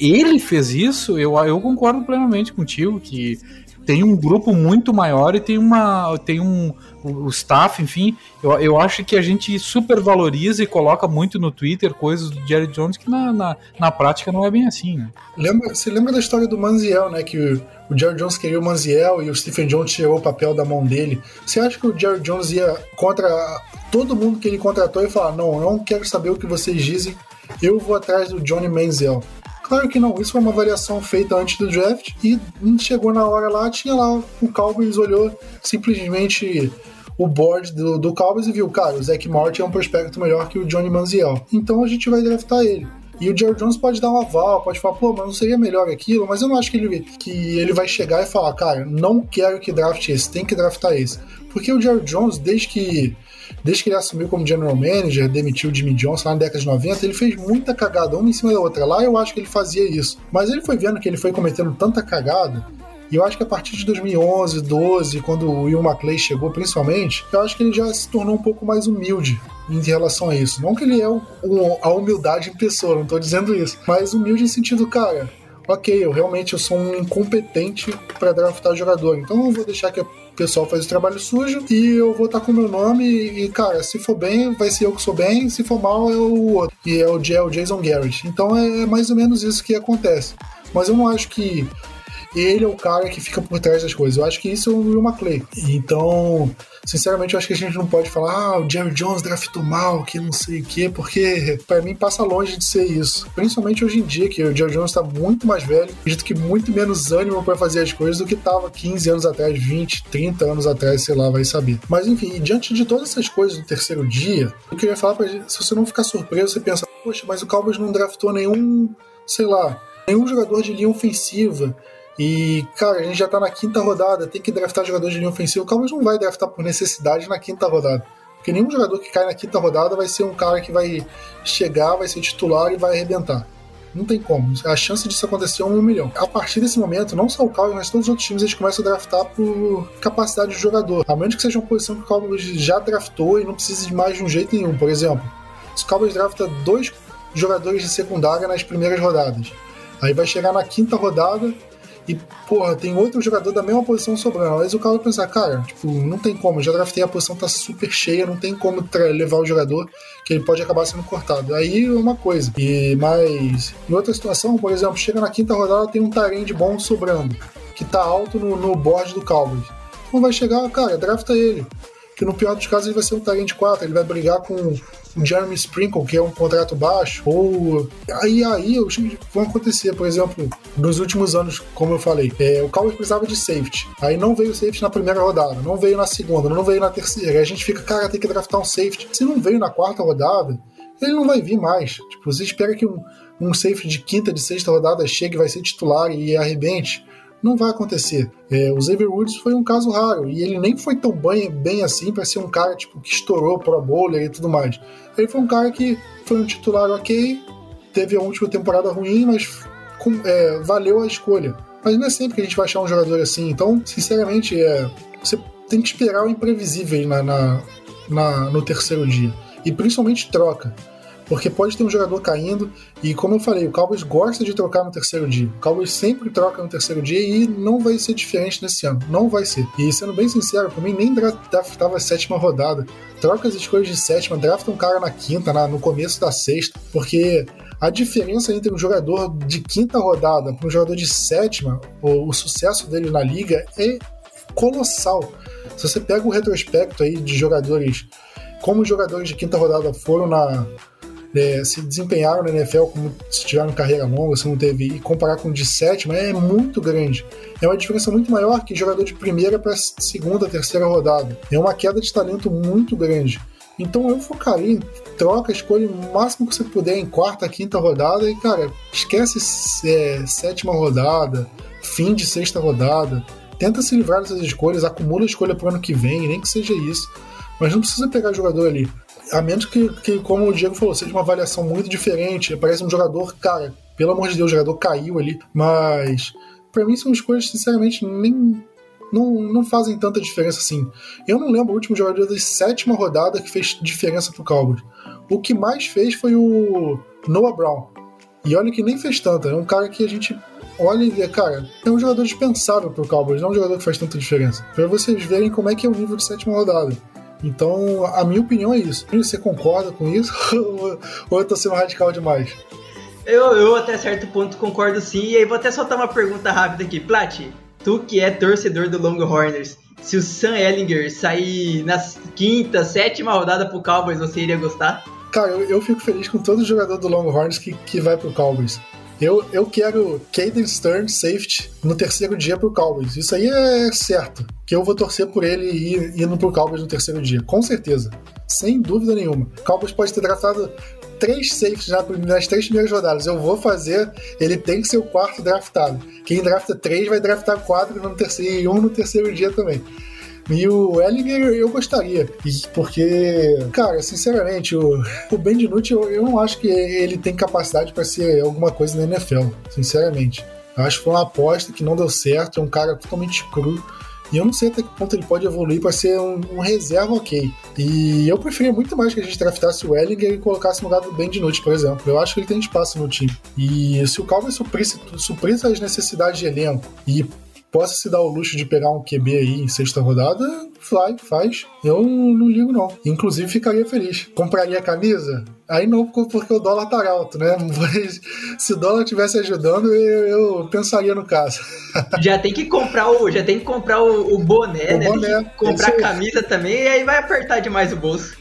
ele fez isso, eu, eu concordo plenamente contigo que tem um grupo muito maior e tem uma tem um o staff, enfim, eu, eu acho que a gente supervaloriza e coloca muito no Twitter coisas do Jerry Jones que na, na, na prática não é bem assim, né? Lembra, você lembra da história do Manziel, né? Que o, Jerry Jones queria o Manziel e o Stephen Jones tirou o papel da mão dele. Você acha que o Jerry Jones ia contra todo mundo que ele contratou e falar: não, eu não quero saber o que vocês dizem, eu vou atrás do Johnny Manziel? Claro que não, isso foi uma avaliação feita antes do draft e chegou na hora lá, tinha lá o Cowboys olhou simplesmente o board do, do Cowboys e viu, cara, o Zach Martin é um prospecto melhor que o Johnny Manziel. Então a gente vai draftar ele. E o Jerry Jones pode dar um aval, pode falar, pô, mas não seria melhor aquilo, mas eu não acho que ele, que ele vai chegar e falar, cara, não quero que draft esse, tem que draftar esse. Porque o Jerry Jones, desde que desde que ele assumiu como general manager, demitiu o Jimmy Johnson lá na década de 90, ele fez muita cagada, uma em cima da outra. Lá eu acho que ele fazia isso. Mas ele foi vendo que ele foi cometendo tanta cagada e eu acho que a partir de 2011, 12, quando o Will McClay chegou, principalmente, eu acho que ele já se tornou um pouco mais humilde em relação a isso. Não que ele é o, a humildade em pessoa, não tô dizendo isso, mas humilde em sentido, cara, ok, eu realmente eu sou um incompetente para draftar jogador, então eu vou deixar que o pessoal faz o trabalho sujo e eu vou estar com o meu nome e, cara, se for bem, vai ser eu que sou bem, se for mal, é o outro. E é o, é o Jason Garrett. Então é mais ou menos isso que acontece. Mas eu não acho que ele é o cara que fica por trás das coisas. Eu acho que isso é o Will McClay. Então, sinceramente, eu acho que a gente não pode falar, ah, o Jerry Jones draftou mal, que não sei o quê, porque para mim passa longe de ser isso. Principalmente hoje em dia, que o Jerry Jones está muito mais velho, acredito que muito menos ânimo para fazer as coisas do que tava 15 anos atrás, 20, 30 anos atrás, sei lá, vai saber. Mas enfim, diante de todas essas coisas do terceiro dia, eu queria falar pra gente, se você não ficar surpreso, você pensa, poxa, mas o Cowboys não draftou nenhum, sei lá, nenhum jogador de linha ofensiva e, cara, a gente já tá na quinta rodada, tem que draftar jogador de linha ofensiva. O Cowboys não vai draftar por necessidade na quinta rodada. Porque nenhum jogador que cai na quinta rodada vai ser um cara que vai chegar, vai ser titular e vai arrebentar. Não tem como. A chance disso acontecer é um milhão. A partir desse momento, não só o Cowboys, mas todos os outros times eles começam a draftar por capacidade de jogador. A menos que seja uma posição que o Cowboys já draftou e não precise de mais de um jeito nenhum. Por exemplo, se o Cowboys drafta dois jogadores de secundária nas primeiras rodadas, aí vai chegar na quinta rodada, e, porra, tem outro jogador da mesma posição sobrando. Mas o cara vai pensar, cara, tipo, não tem como, já draftei, a posição tá super cheia, não tem como levar o jogador que ele pode acabar sendo cortado. Aí é uma coisa. E mas em outra situação, por exemplo, chega na quinta rodada, tem um de bom sobrando, que tá alto no, no board do Cowboys. Então vai chegar, cara, drafta ele. Que no pior dos casos ele vai ser um de 4, ele vai brigar com o Jeremy Sprinkle, que é um contrato baixo, ou aí aí os vão acontecer, por exemplo, nos últimos anos, como eu falei, é, o Cowboys precisava de safety, aí não veio safety na primeira rodada, não veio na segunda, não veio na terceira, aí a gente fica, cara, tem que draftar um safety. Se não veio na quarta rodada, ele não vai vir mais. Tipo, você espera que um, um safety de quinta, de sexta rodada chegue, vai ser titular e arrebente não vai acontecer. É, o Xavier Woods foi um caso raro e ele nem foi tão bem, bem assim para ser um cara tipo, que estourou pro bowler e tudo mais. Ele foi um cara que foi um titular ok, teve a última temporada ruim, mas com, é, valeu a escolha. Mas não é sempre que a gente vai achar um jogador assim. Então, sinceramente, é, você tem que esperar o imprevisível na, na, na no terceiro dia. E principalmente troca porque pode ter um jogador caindo, e como eu falei, o Cowboys gosta de trocar no terceiro dia. O Cowboys sempre troca no terceiro dia e não vai ser diferente nesse ano. Não vai ser. E sendo bem sincero, pra mim nem draftava a sétima rodada. Troca as escolhas de sétima, drafta um cara na quinta, na, no começo da sexta, porque a diferença entre um jogador de quinta rodada para um jogador de sétima, o, o sucesso dele na liga é colossal. Se você pega o retrospecto aí de jogadores, como os jogadores de quinta rodada foram na, é, se desempenharam na NFL como se tiveram carreira longa, se não teve, e comparar com o de sétima é muito grande. É uma diferença muito maior que jogador de primeira para segunda, terceira rodada. É uma queda de talento muito grande. Então eu focaria em troca, escolha o máximo que você puder em quarta, quinta rodada e, cara, esquece é, sétima rodada, fim de sexta rodada. Tenta se livrar dessas escolhas, acumula a escolha pro ano que vem, nem que seja isso. Mas não precisa pegar jogador ali a menos que, que, como o Diego falou, seja uma avaliação muito diferente. Parece um jogador, cara, pelo amor de Deus, o jogador caiu ali. Mas, para mim, são escolhas, sinceramente, nem. Não, não fazem tanta diferença assim. Eu não lembro o último jogador da sétima rodada que fez diferença pro Cowboys. O que mais fez foi o Noah Brown. E olha que nem fez tanta. É um cara que a gente olha e vê, cara, é um jogador dispensável pro Cowboys, não é um jogador que faz tanta diferença. Pra vocês verem como é que é o nível de sétima rodada. Então, a minha opinião é isso. Você concorda com isso ou eu tô sendo radical demais? Eu, eu até certo ponto concordo sim, e aí vou até soltar uma pergunta rápida aqui. Plat, tu que é torcedor do Longhorners, se o Sam Ellinger sair na quinta, sétima rodada pro Cowboys, você iria gostar? Cara, eu, eu fico feliz com todo jogador do Longhorns que, que vai pro Cowboys. Eu, eu quero Caden Stern safety no terceiro dia pro Cowboys. Isso aí é certo. Que eu vou torcer por ele e indo pro Cowboys no terceiro dia. Com certeza. Sem dúvida nenhuma. O Cowboys pode ter draftado três safeties nas três primeiras rodadas. Eu vou fazer, ele tem que ser o quarto draftado. Quem drafta três vai draftar quatro no terceiro e um no terceiro dia também. E o Ellinger eu gostaria. Porque, cara, sinceramente, o, o Ben DiNucci, eu, eu não acho que ele tem capacidade para ser alguma coisa na NFL, sinceramente. Eu acho que foi uma aposta que não deu certo, é um cara totalmente cru. E eu não sei até que ponto ele pode evoluir para ser um, um, reserva ok. E eu preferia muito mais que a gente draftasse o Ellinger e colocasse no lugar do Ben DiNucci, por exemplo. Eu acho que ele tem espaço no time. E se o Cowboys suprisse, suprisse as necessidades de elenco e possa se dar o luxo de pegar um QB aí em sexta rodada, fly, faz. Eu não ligo, não. Inclusive, ficaria feliz. Compraria a camisa? Aí não, porque o dólar tá alto, né? Mas se o dólar estivesse ajudando, eu, eu, pensaria no caso. Já tem que comprar o, já tem que comprar o, o boné, o né? Boné, comprar a camisa também, e aí vai apertar demais o bolso.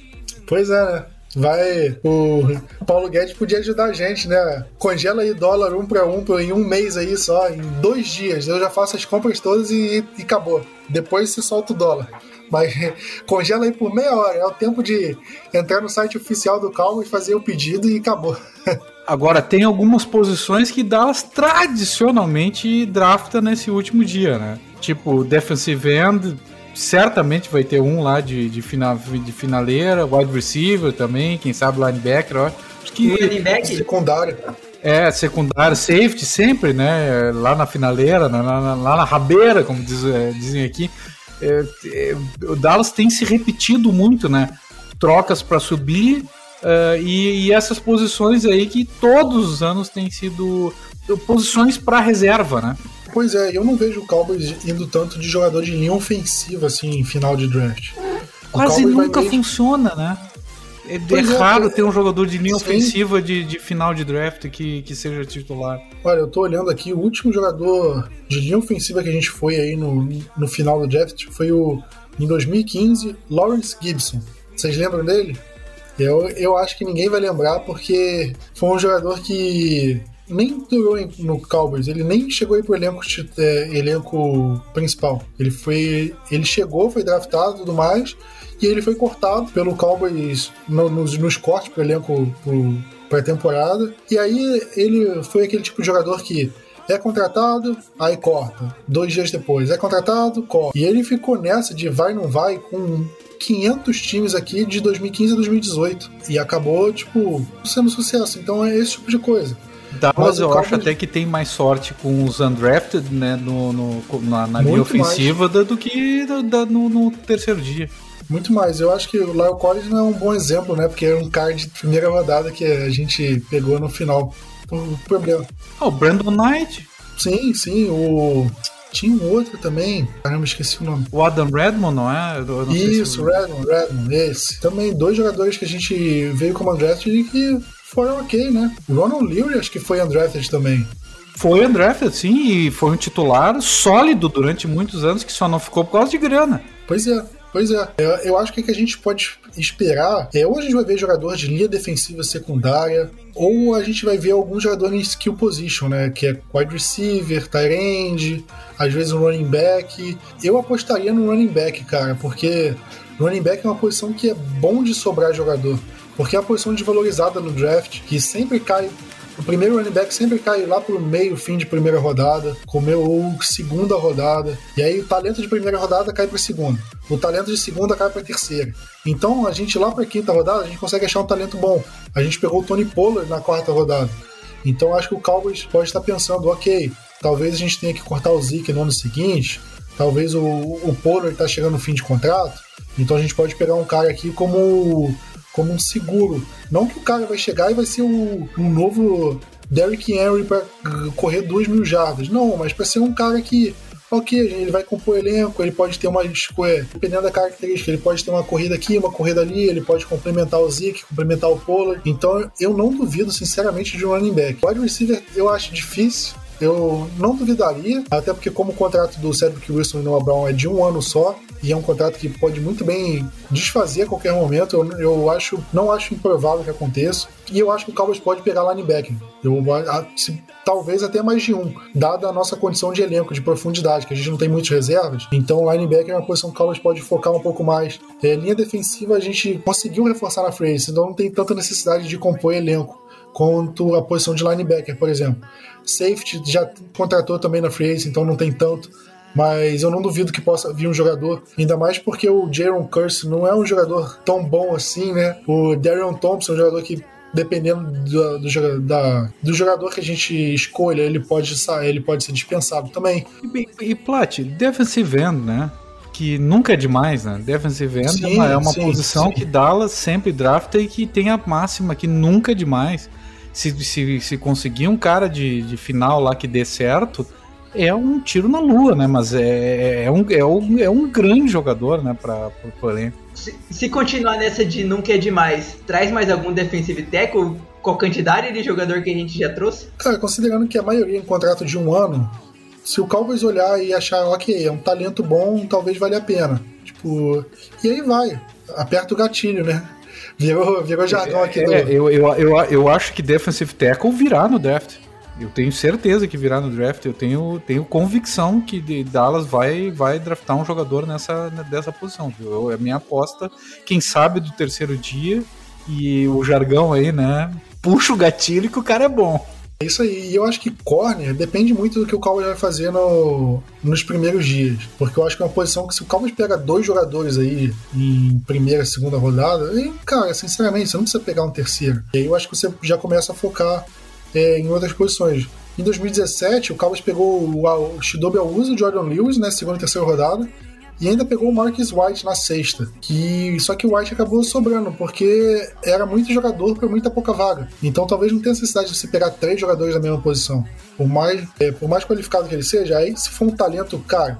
Pois é, né? Vai. O Paulo Guedes podia ajudar a gente, né? Congela aí dólar um para um em um mês aí só, em dois dias. Eu já faço as compras todas e, e acabou. Depois se solta o dólar. Mas congela aí por meia hora. É o tempo de entrar no site oficial do Calma e fazer o pedido e acabou. Agora, tem algumas posições que Dallas tradicionalmente drafta nesse último dia, né? Tipo, defensive end, certamente vai ter um lá de, de, final, de finaleira, wide receiver também, quem sabe linebacker. Ó. Acho que linebacker? Secundário. É, secundário, safety sempre, né? Lá na finaleira, na, na, lá na rabeira, como diz, é, dizem aqui. É, é, o Dallas tem se repetido muito, né? Trocas para subir uh, e, e, essas posições aí que todos os anos têm sido posições para reserva, né? Pois é, eu não vejo o Cowboys indo tanto de jogador de linha ofensiva assim em final de draft. Quase nunca funciona, né? É, é raro ter um jogador de linha Sim. ofensiva de, de final de draft que, que seja titular. Olha, eu tô olhando aqui, o último jogador de linha ofensiva que a gente foi aí no, no final do draft foi o em 2015, Lawrence Gibson. Vocês lembram dele? Eu, eu acho que ninguém vai lembrar porque foi um jogador que nem durou no Cowboys, ele nem chegou aí pro elenco, é, elenco principal. Ele foi. Ele chegou, foi draftado e tudo mais, e ele foi cortado pelo Cowboys no, nos, nos cortes pro elenco pré-temporada. E aí ele foi aquele tipo de jogador que é contratado, aí corta. Dois dias depois, é contratado, corta. E ele ficou nessa de vai não vai com 500 times aqui de 2015 a 2018. E acabou, tipo, sendo sucesso. Então é esse tipo de coisa. Dallas eu acho até que tem mais sorte com os undrafted, né, no, no na, na linha ofensiva do que da, no, no, terceiro dia. Muito mais. Eu acho que o Lyle Collins não é um bom exemplo, né? Porque é um cara de primeira rodada que a gente pegou no final. O problema. Oh, o Brandon Knight. Sim, sim. O. Tinha um outro também. Caramba, esqueci o nome. O Adam Redmond, não é? Não Isso, se Redmond, Redmond, esse. Também dois jogadores que a gente veio como undrafted e que foram ok, né? O Ronald Leary acho que foi undrafted também. Foi undrafted, sim, e foi um titular sólido durante muitos anos que só não ficou por causa de grana. Pois é. Pois é, eu, eu acho que o que a gente pode esperar é ou a gente vai ver jogador de linha defensiva secundária, ou a gente vai ver algum jogador em skill position, né? Que é wide receiver, tight end, às vezes um running back. Eu apostaria no running back, cara, porque running back é uma posição que é bom de sobrar jogador. Porque é a posição desvalorizada no draft, que sempre cai o primeiro running back sempre cai lá pro meio, fim de primeira rodada, comeu ou segunda rodada. E aí o talento de primeira rodada cai para segunda. O talento de segunda cai para terceira. Então a gente lá para quinta rodada, a gente consegue achar um talento bom. A gente pegou o Tony Pollard na quarta rodada. Então acho que o Cowboys pode estar pensando, ok, talvez a gente tenha que cortar o Zeke no ano seguinte. Talvez o, o Pollard está chegando no fim de contrato. Então a gente pode pegar um cara aqui como como um seguro. Não que o cara vai chegar e vai ser um, um novo Derrick Henry para correr duas mil jardas. Não, mas para ser um cara que, ok, ele vai compor elenco, ele pode ter uma dependendo da característica, ele pode ter uma corrida aqui, uma corrida ali, ele pode complementar o Zeke, complementar o Pollard. Então eu não duvido, sinceramente, de um running back. Wide receiver eu acho difícil. Eu não duvidaria, até porque como o contrato do Cedric Wilson e Noah Brown é de um ano só, e é um contrato que pode muito bem desfazer a qualquer momento. Eu, eu acho, não acho improvável que aconteça. E eu acho que o Cowboys pode pegar linebacker. Eu, a, se, talvez até mais de um, dada a nossa condição de elenco, de profundidade, que a gente não tem muitas reservas. Então, linebacker é uma posição que o Cowboys pode focar um pouco mais. É, linha defensiva a gente conseguiu reforçar na frente, então não tem tanta necessidade de compor elenco quanto a posição de linebacker, por exemplo. Safety já contratou também na free então não tem tanto mas eu não duvido que possa vir um jogador, ainda mais porque o Jaron Curse não é um jogador tão bom assim, né? O Darion Thompson é um jogador que dependendo do, do, da, do jogador que a gente escolha, ele pode sair, ele pode ser dispensado também. E, e Plat, defensive end, né? Que nunca é demais, né? Defensive end sim, é uma sim, posição sim. que Dallas sempre drafta e que tem a máxima que nunca é demais. Se, se, se conseguir um cara de, de final lá que dê certo, é um tiro na lua, né? Mas é, é, é, um, é, um, é um grande jogador, né, para o elenco. Se, se, continuar nessa de nunca é demais, traz mais algum defensive tackle com a quantidade de jogador que a gente já trouxe? Cara, considerando que a maioria em contrato de um ano, se o Cowboys olhar e achar, ok, é um talento bom, talvez valha a pena. Tipo, e aí vai, aperta o gatilho, né? Virou, virou jargão aqui. É, do... eu, eu, eu, eu acho que defensive tackle virá no draft. Eu tenho certeza que virá no draft. Eu tenho, tenho convicção que Dallas vai, vai draftar um jogador nessa, dessa posição. Eu, é minha aposta. Quem sabe do terceiro dia e o jargão aí, né? Puxa o gatilho que o cara é bom. É isso aí. E eu acho que corner depende muito do que o Cowboys vai fazer no, nos primeiros dias. Porque eu acho que é uma posição que se o Cowboys pega dois jogadores aí em primeira, segunda rodada, aí, cara, sinceramente, você não precisa pegar um terceiro. E aí eu acho que você já começa a focar é, em outras posições. Em 2017, o Cowboys pegou o, o Shidobi Awuzie, o Jordan Lewis, né, segunda e terceira rodada, e ainda pegou o Marcus White na sexta. Que só que o White acabou sobrando porque era muito jogador para muita pouca vaga. Então talvez não tenha necessidade de se pegar três jogadores da mesma posição. Por mais, é, por mais qualificado que ele seja, aí se for um talento, cara,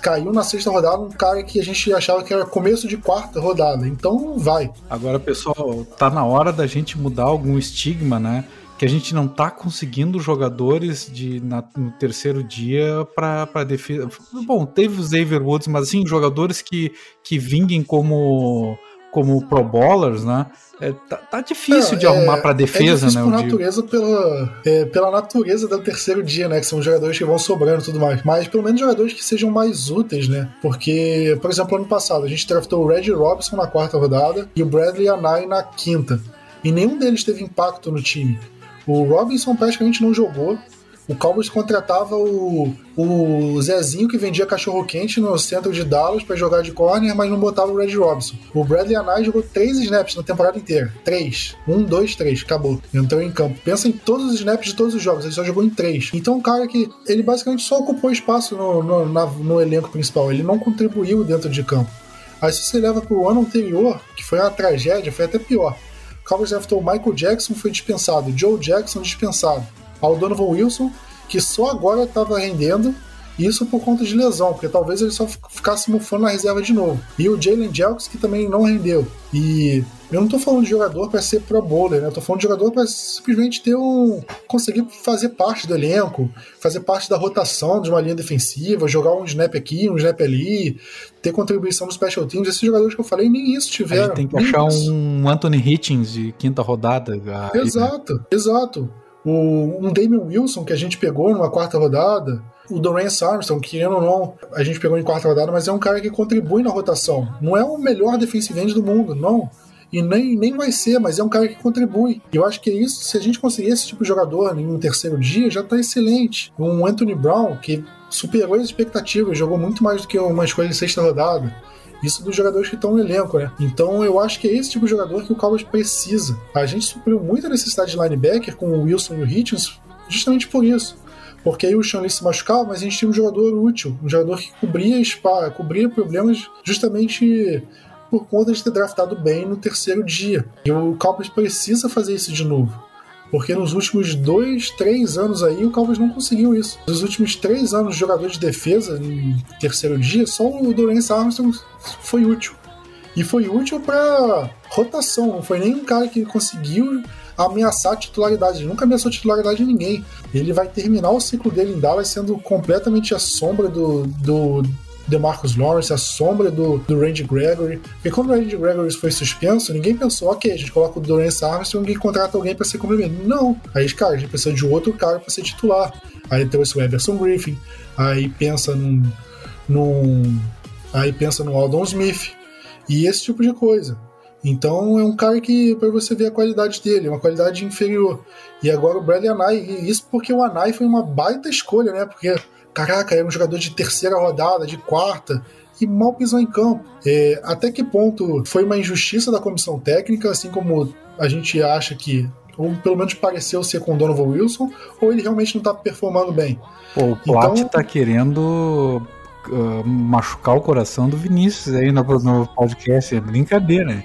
caiu na sexta rodada um cara que a gente achava que era começo de quarta rodada. Então vai. Agora, pessoal, tá na hora da gente mudar algum estigma, né? Que a gente não tá conseguindo jogadores de, na, no terceiro dia para defesa. Bom, teve os Xavier Woods, mas assim, jogadores que, que vinguem como, como Pro Bowlers, né? É, tá, tá, difícil de arrumar para defesa, é né? Por natureza, pela, é, pela natureza do terceiro dia, né? Que são jogadores que vão sobrando e tudo mais. Mas pelo menos jogadores que sejam mais úteis, né? Porque, por exemplo, ano passado a gente draftou o Reggie Robinson na quarta rodada e o Bradley Anai na quinta. E nenhum deles teve impacto no time. O Robinson praticamente não jogou. O Cowboys contratava o, o Zezinho que vendia cachorro quente no centro de Dallas para jogar de corner, mas não botava o Red Robinson. O Bradley Anai jogou três snaps na temporada inteira. Três. Um, dois, três. Acabou. Entrou em campo. Pensa em todos os snaps de todos os jogos. Ele só jogou em três. Então, um cara que ele basicamente só ocupou espaço no, no, na, no elenco principal. Ele não contribuiu dentro de campo. Aí, se você leva para o ano anterior, que foi uma tragédia, foi até pior. Cowboys draftou Michael Jackson, foi dispensado. Joe Jackson, dispensado. Ao Donovan Wilson, que só agora estava rendendo, isso por conta de lesão, porque talvez ele só ficasse mufando na reserva de novo. E o Jalen Jelks, que também não rendeu. E eu não tô falando de jogador para ser pro bowler, né? Eu tô falando de jogador para simplesmente ter um. conseguir fazer parte do elenco, fazer parte da rotação de uma linha defensiva, jogar um snap aqui, um snap ali, ter contribuição nos special teams. Esses jogadores que eu falei, nem isso tiveram. A gente tem que achar isso. um Anthony Hitchens de quinta rodada. Aí, exato, né? exato. O, um Damian Wilson que a gente pegou numa quarta rodada. O Dorance Armstrong, querendo ou não, a gente pegou em quarta rodada, mas é um cara que contribui na rotação. Não é o melhor defensive end do mundo, não e nem, nem vai ser, mas é um cara que contribui. E eu acho que é isso, se a gente conseguir esse tipo de jogador em um terceiro dia, já tá excelente. Um Anthony Brown, que superou as expectativas, jogou muito mais do que uma escolha de sexta rodada. Isso dos jogadores que estão no elenco, né? Então eu acho que é esse tipo de jogador que o Cowboys precisa. A gente supriu muita necessidade de linebacker com o Wilson e o Hitchens justamente por isso. Porque aí o Sean Lee se machucava, mas a gente tinha um jogador útil, um jogador que cobria, cobria problemas justamente por conta de ter draftado bem no terceiro dia. E o Cowboys precisa fazer isso de novo. Porque nos últimos dois, três anos aí, o Cowboys não conseguiu isso. Nos últimos três anos jogador de defesa, em terceiro dia, só o Dorance Armstrong foi útil. E foi útil para rotação, não foi nem um cara que conseguiu ameaçar a titularidade. Ele nunca ameaçou a titularidade de ninguém. Ele vai terminar o ciclo dele em Dallas sendo completamente a sombra do, do DeMarcus Lawrence, a sombra do, do Randy Gregory. Porque quando o Randy Gregory foi suspenso, ninguém pensou, ok, a gente coloca o Dorance Armstrong e contrata alguém para ser complemento. Não. Aí, cara, a gente precisa de outro cara para ser titular. Aí trouxe o Everson Griffin, aí pensa num, num. Aí pensa no Aldon Smith. E esse tipo de coisa. Então é um cara que, para você ver a qualidade dele, uma qualidade inferior. E agora o Bradley Anai, isso porque o Anai foi uma baita escolha, né? Porque, caraca, era um jogador de terceira rodada, de quarta, e mal pisou em campo. É, até que ponto foi uma injustiça da comissão técnica, assim como a gente acha que, ou pelo menos pareceu ser com o Donovan Wilson, ou ele realmente não está performando bem. Pô, o Plat então, tá querendo uh, machucar o coração do Vinícius aí no, no podcast, é brincadeira, né?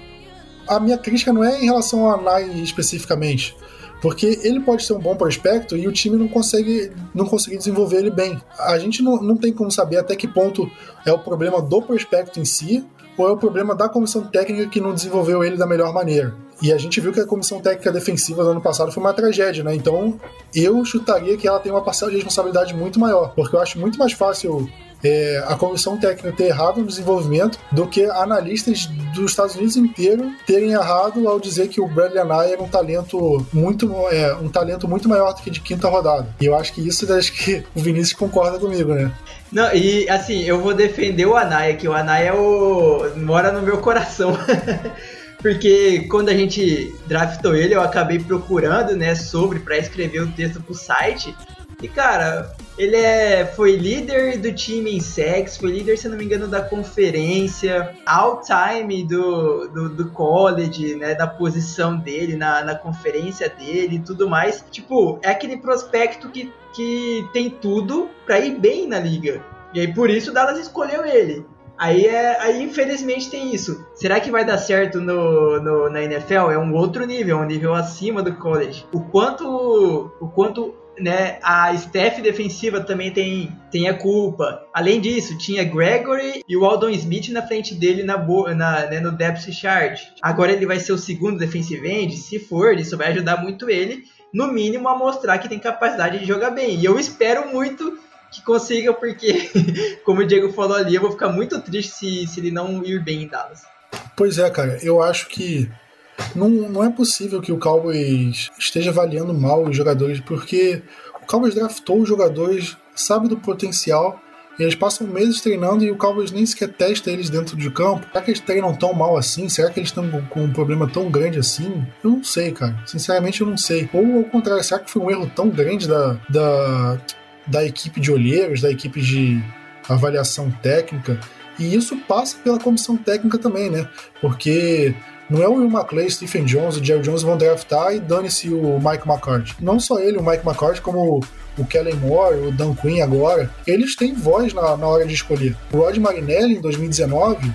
a minha crítica não é em relação ao Anai especificamente. Porque ele pode ser um bom prospecto e o time não consegue não conseguir desenvolver ele bem. A gente não, não tem como saber até que ponto é o problema do prospecto em si ou é o problema da comissão técnica que não desenvolveu ele da melhor maneira. E a gente viu que a comissão técnica defensiva do ano passado foi uma tragédia, né? Então eu chutaria que ela tem uma parcela de responsabilidade muito maior, porque eu acho muito mais fácil é, a comissão técnica ter errado no desenvolvimento do que analistas dos Estados Unidos inteiro terem errado ao dizer que o Bradley Anaya era um talento muito é, um talento muito maior do que de quinta rodada. E eu acho que isso acho que o Vinícius concorda comigo, né? Não, e assim, eu vou defender o Anaya, que o Anaya é o... mora no meu coração. Porque quando a gente draftou ele, eu acabei procurando, né, sobre para escrever o texto pro site. E cara, ele é, foi líder do time em sex, foi líder, se não me engano, da conferência, all time do, do, do college, né? Da posição dele, na, na conferência dele e tudo mais. Tipo, é aquele prospecto que, que tem tudo para ir bem na liga. E aí por isso o Dallas escolheu ele. Aí, é, aí infelizmente tem isso. Será que vai dar certo no, no, na NFL? É um outro nível, é um nível acima do college. O quanto, o quanto né, a staff defensiva também tem, tem a culpa. Além disso, tinha Gregory e o Aldon Smith na frente dele na, na né, no depth chart. Agora ele vai ser o segundo defensive end. Se for, isso vai ajudar muito ele, no mínimo, a mostrar que tem capacidade de jogar bem. E eu espero muito que consiga, porque, como o Diego falou ali, eu vou ficar muito triste se, se ele não ir bem em Dallas. Pois é, cara, eu acho que não, não é possível que o Cowboys esteja avaliando mal os jogadores, porque o Cowboys draftou os jogadores, sabe do potencial, eles passam meses treinando e o Cowboys nem sequer testa eles dentro de campo. Será que eles treinam tão mal assim? Será que eles estão com um problema tão grande assim? Eu não sei, cara. Sinceramente, eu não sei. Ou ao contrário, será que foi um erro tão grande da, da, da equipe de olheiros, da equipe de avaliação técnica? E isso passa pela comissão técnica também, né? Porque não é o Will McClay, Stephen Jones, o Jerry Jones vão draftar e dane-se o Mike McCarthy. Não só ele, o Mike McCarthy, como o Kellen Moore, o Dan Quinn agora, eles têm voz na, na hora de escolher. O Rod Marinelli, em 2019,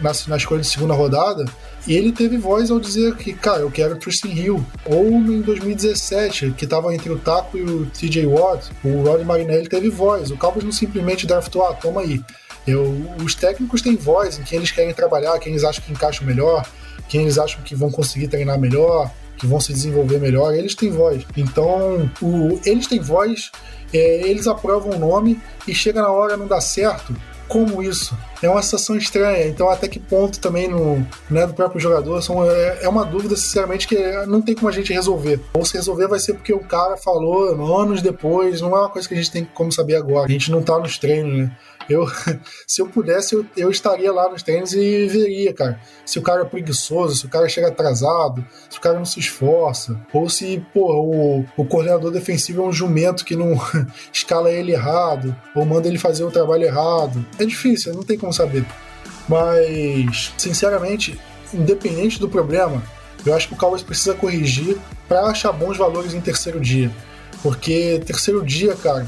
na, na escolha de segunda rodada, ele teve voz ao dizer que, cara, eu quero Tristan Hill. Ou em 2017, que estava entre o Taco e o TJ Watt, o Rod Marinelli teve voz. O Cowboys não simplesmente draftou, ah, toma aí. Eu, os técnicos têm voz em quem eles querem trabalhar, quem eles acham que encaixa melhor quem eles acham que vão conseguir treinar melhor, que vão se desenvolver melhor, eles têm voz. Então, o, eles têm voz, é, eles aprovam o nome e chega na hora não dá certo. Como isso? É uma situação estranha. Então, até que ponto também no, né, do próprio jogador são, é, é uma dúvida, sinceramente, que não tem como a gente resolver. Ou se resolver, vai ser porque o cara falou anos depois. Não é uma coisa que a gente tem como saber agora. A gente não tá nos treinos, né? Eu, se eu pudesse, eu, eu estaria lá nos treinos e veria, cara. Se o cara é preguiçoso, se o cara chega atrasado, se o cara não se esforça, ou se, pô, o, o coordenador defensivo é um jumento que não escala ele errado, ou manda ele fazer o trabalho errado. É difícil, não tem como saber. Mas, sinceramente, independente do problema, eu acho que o Cowboys precisa corrigir para achar bons valores em terceiro dia. Porque terceiro dia, cara,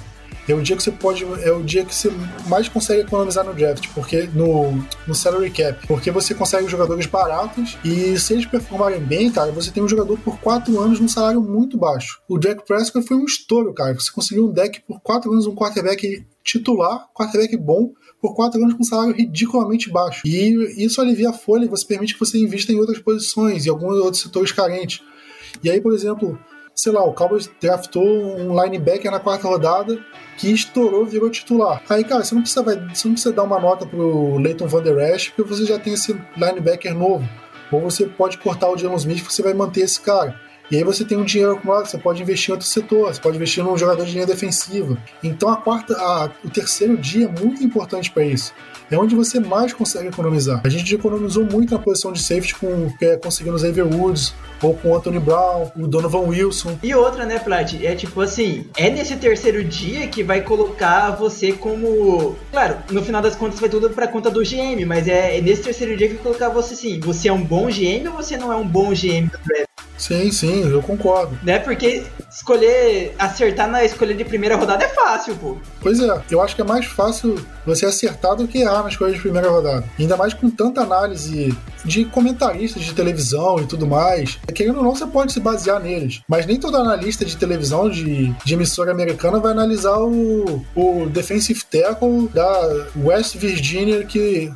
é o dia que você pode. É o dia que você mais consegue economizar no draft, porque no, no salary cap. Porque você consegue jogadores baratos e se eles performarem bem, cara, você tem um jogador por 4 anos num salário muito baixo. O Jack Prescott foi um estouro, cara. Você conseguiu um deck por 4 anos, um quarterback titular, quarterback bom, por 4 anos com um salário ridiculamente baixo. E isso alivia a folha e você permite que você invista em outras posições, em alguns outros setores carentes. E aí, por exemplo, sei lá, o Cowboys draftou um linebacker na quarta rodada que estourou, virou titular. Aí, cara, você não precisa, vai, você não precisa dar uma nota pro Leighton Van Der Esch, porque você já tem esse linebacker novo. Ou você pode cortar o Jalen Smith, você vai manter esse cara. E aí você tem um dinheiro acumulado, você pode investir em outro setor, você pode investir num jogador de linha defensiva. Então a quarta, a, o terceiro dia é muito importante para isso. É onde você mais consegue economizar. A gente economizou muito na posição de safety com é, conseguindo os Xavier Woods, ou com o Anthony Brown, o Donovan Wilson. E outra, né, Plat? É tipo assim, é nesse terceiro dia que vai colocar você como. Claro, no final das contas vai tudo pra conta do GM, mas é, é nesse terceiro dia que vai colocar você assim, você é um bom GM ou você não é um bom GM do draft? Sim, sim, eu concordo. Né? Porque escolher, acertar na escolha de primeira rodada é fácil, pô. Pois é, eu acho que é mais fácil você acertar do que errar na escolha de primeira rodada. Ainda mais com tanta análise de comentaristas de televisão e tudo mais. Querendo ou não, você pode se basear neles. Mas nem todo analista de televisão de, de emissora americana vai analisar o, o defensive tackle da West Virginia que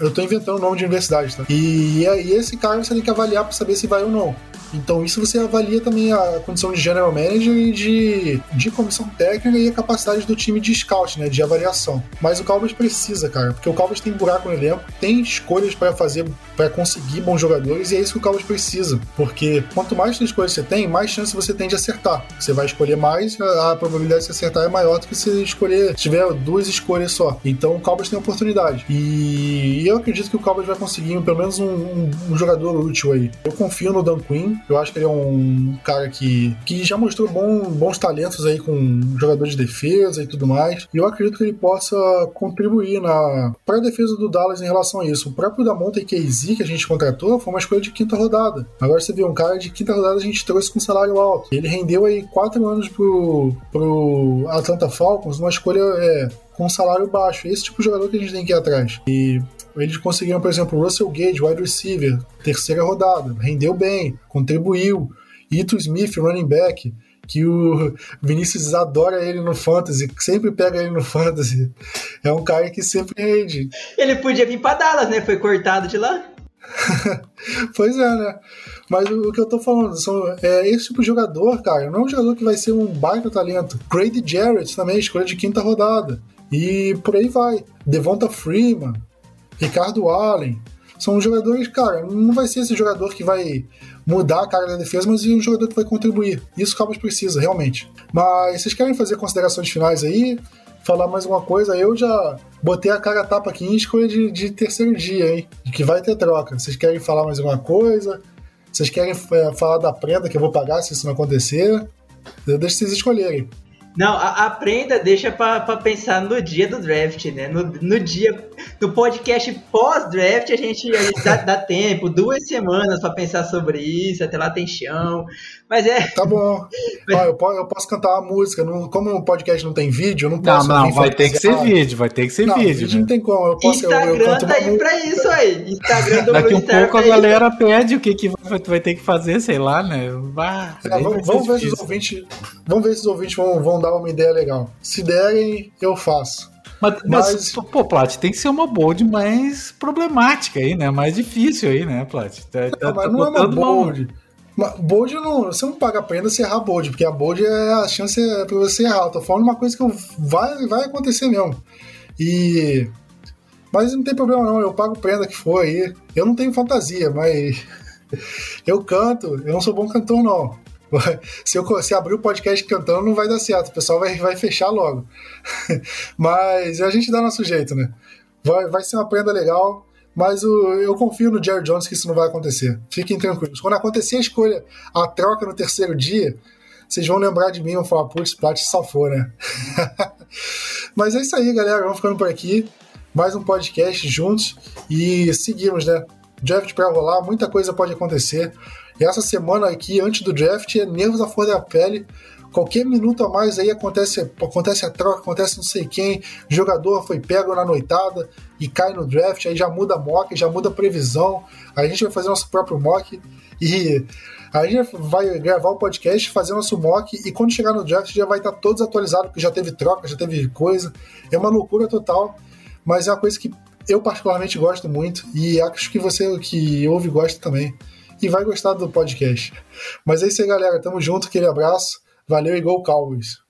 eu tô inventando o nome de universidade, tá? E, e esse cara você tem que avaliar para saber se vai ou não. Então, isso você avalia também a condição de general manager e de, de comissão técnica e a capacidade do time de scout, né? De avaliação. Mas o Cowboys precisa, cara, porque o Cowboys tem buraco no elenco, tem escolhas para fazer, para conseguir bons jogadores e é isso que o Cowboys precisa. Porque quanto mais escolhas você tem, mais chance você tem de acertar. Você vai escolher mais, a probabilidade de você acertar é maior do que se escolher, se tiver duas escolhas só. Então, o Cowboys tem oportunidade. E eu acredito que o Cowboys vai conseguir pelo menos um, um, um jogador útil aí. Eu confio no Dan Quinn, eu acho que ele é um cara que, que já mostrou bom, bons talentos aí com jogador de defesa e tudo mais. E eu acredito que ele possa contribuir na para a defesa do Dallas em relação a isso. O próprio Damonte Casey que a gente contratou foi uma escolha de quinta rodada. Agora você vê um cara de quinta rodada a gente trouxe com salário alto. Ele rendeu aí quatro anos pro, pro Atlanta Falcons, uma escolha é, com salário baixo. Esse tipo de jogador que a gente tem que ir atrás. E eles conseguiram, por exemplo, Russell Gage, wide receiver, terceira rodada, rendeu bem, contribuiu. Ito Smith, running back, que o Vinícius adora ele no fantasy, sempre pega ele no fantasy. É um cara que sempre rende. Ele podia vir para Dallas, né? Foi cortado de lá. pois é, né? Mas o, que eu tô falando são, é esse tipo de jogador, cara. Não é um jogador que vai ser um baita talento. Grady Jarrett também, escolha de quinta rodada. E por aí vai. Devonta Freeman, Ricardo Allen. São jogadores, cara, não vai ser esse jogador que vai mudar a cara da defesa, mas é um jogador que vai contribuir. Isso o Cowboys precisa, realmente. Mas vocês querem fazer considerações finais aí? Falar mais uma coisa? Eu já botei a cara tapa aqui em escolha de, de terceiro dia, hein? De que vai ter troca. Vocês querem falar mais alguma coisa? Vocês querem é, falar da prenda que eu vou pagar se isso não acontecer? Eu deixo vocês escolherem. Não, a, a prenda deixa pra, pra pensar no dia do draft, né? No, no dia, no podcast pós-draft, a gente, a gente dá, dá, tempo, duas semanas pra pensar sobre isso, até lá tem chão. Mas é. Tá bom. Mas... eu, posso, eu posso cantar a música. Não, como o podcast não tem vídeo, eu não posso. Não, não, vai ter que ser vídeo, vai ter que ser não, vídeo. vídeo né? não tem como. Eu posso, Instagram eu, eu tá aí pra isso aí. Instagram do Daqui um pouco a galera isso. pede o que, que vai, vai ter que fazer, sei lá, né? Bah, é, vamos, vamos ver se os ouvintes. Vamos ver se os ouvintes vão, vão dar uma ideia legal. Se derem, eu faço. Mas, mas, pô, Plat, tem que ser uma bold mais problemática aí, né? Mais difícil aí, né, Plat? Tá, não, tá, mas tá não é uma bold. Uma... Bold não, você não paga a pena se errar bold, porque a bold é a chance é pra você errar. Eu tô falando uma coisa que vai, vai acontecer mesmo. E. Mas não tem problema não, eu pago prenda que for aí. Eu não tenho fantasia, mas eu canto, eu não sou bom cantor não. se eu se abrir o podcast cantando, não vai dar certo. O pessoal vai, vai fechar logo. mas a gente dá nosso jeito, né? Vai, vai ser uma prenda legal. Mas o, eu confio no Jerry Jones que isso não vai acontecer. Fiquem tranquilos. Quando acontecer a escolha, a troca no terceiro dia, vocês vão lembrar de mim e vão falar, putz, Plat safou, né? Mas é isso aí, galera. Vamos ficando por aqui. Mais um podcast juntos e seguimos, né? Draft para rolar, muita coisa pode acontecer. E essa semana aqui, antes do draft, é nervos à flor da pele. Qualquer minuto a mais aí acontece, acontece a troca, acontece não sei quem, jogador foi pego na noitada e cai no draft, aí já muda a mock, já muda a previsão. A gente vai fazer nosso próprio mock e a gente vai gravar o podcast, fazer nosso mock e quando chegar no draft já vai estar todos atualizados, porque já teve troca, já teve coisa. É uma loucura total, mas é uma coisa que eu particularmente gosto muito e acho que você que ouve gosta também e vai gostar do podcast. Mas é isso aí, galera. Tamo junto, aquele abraço. Valeu e Go Cowboys!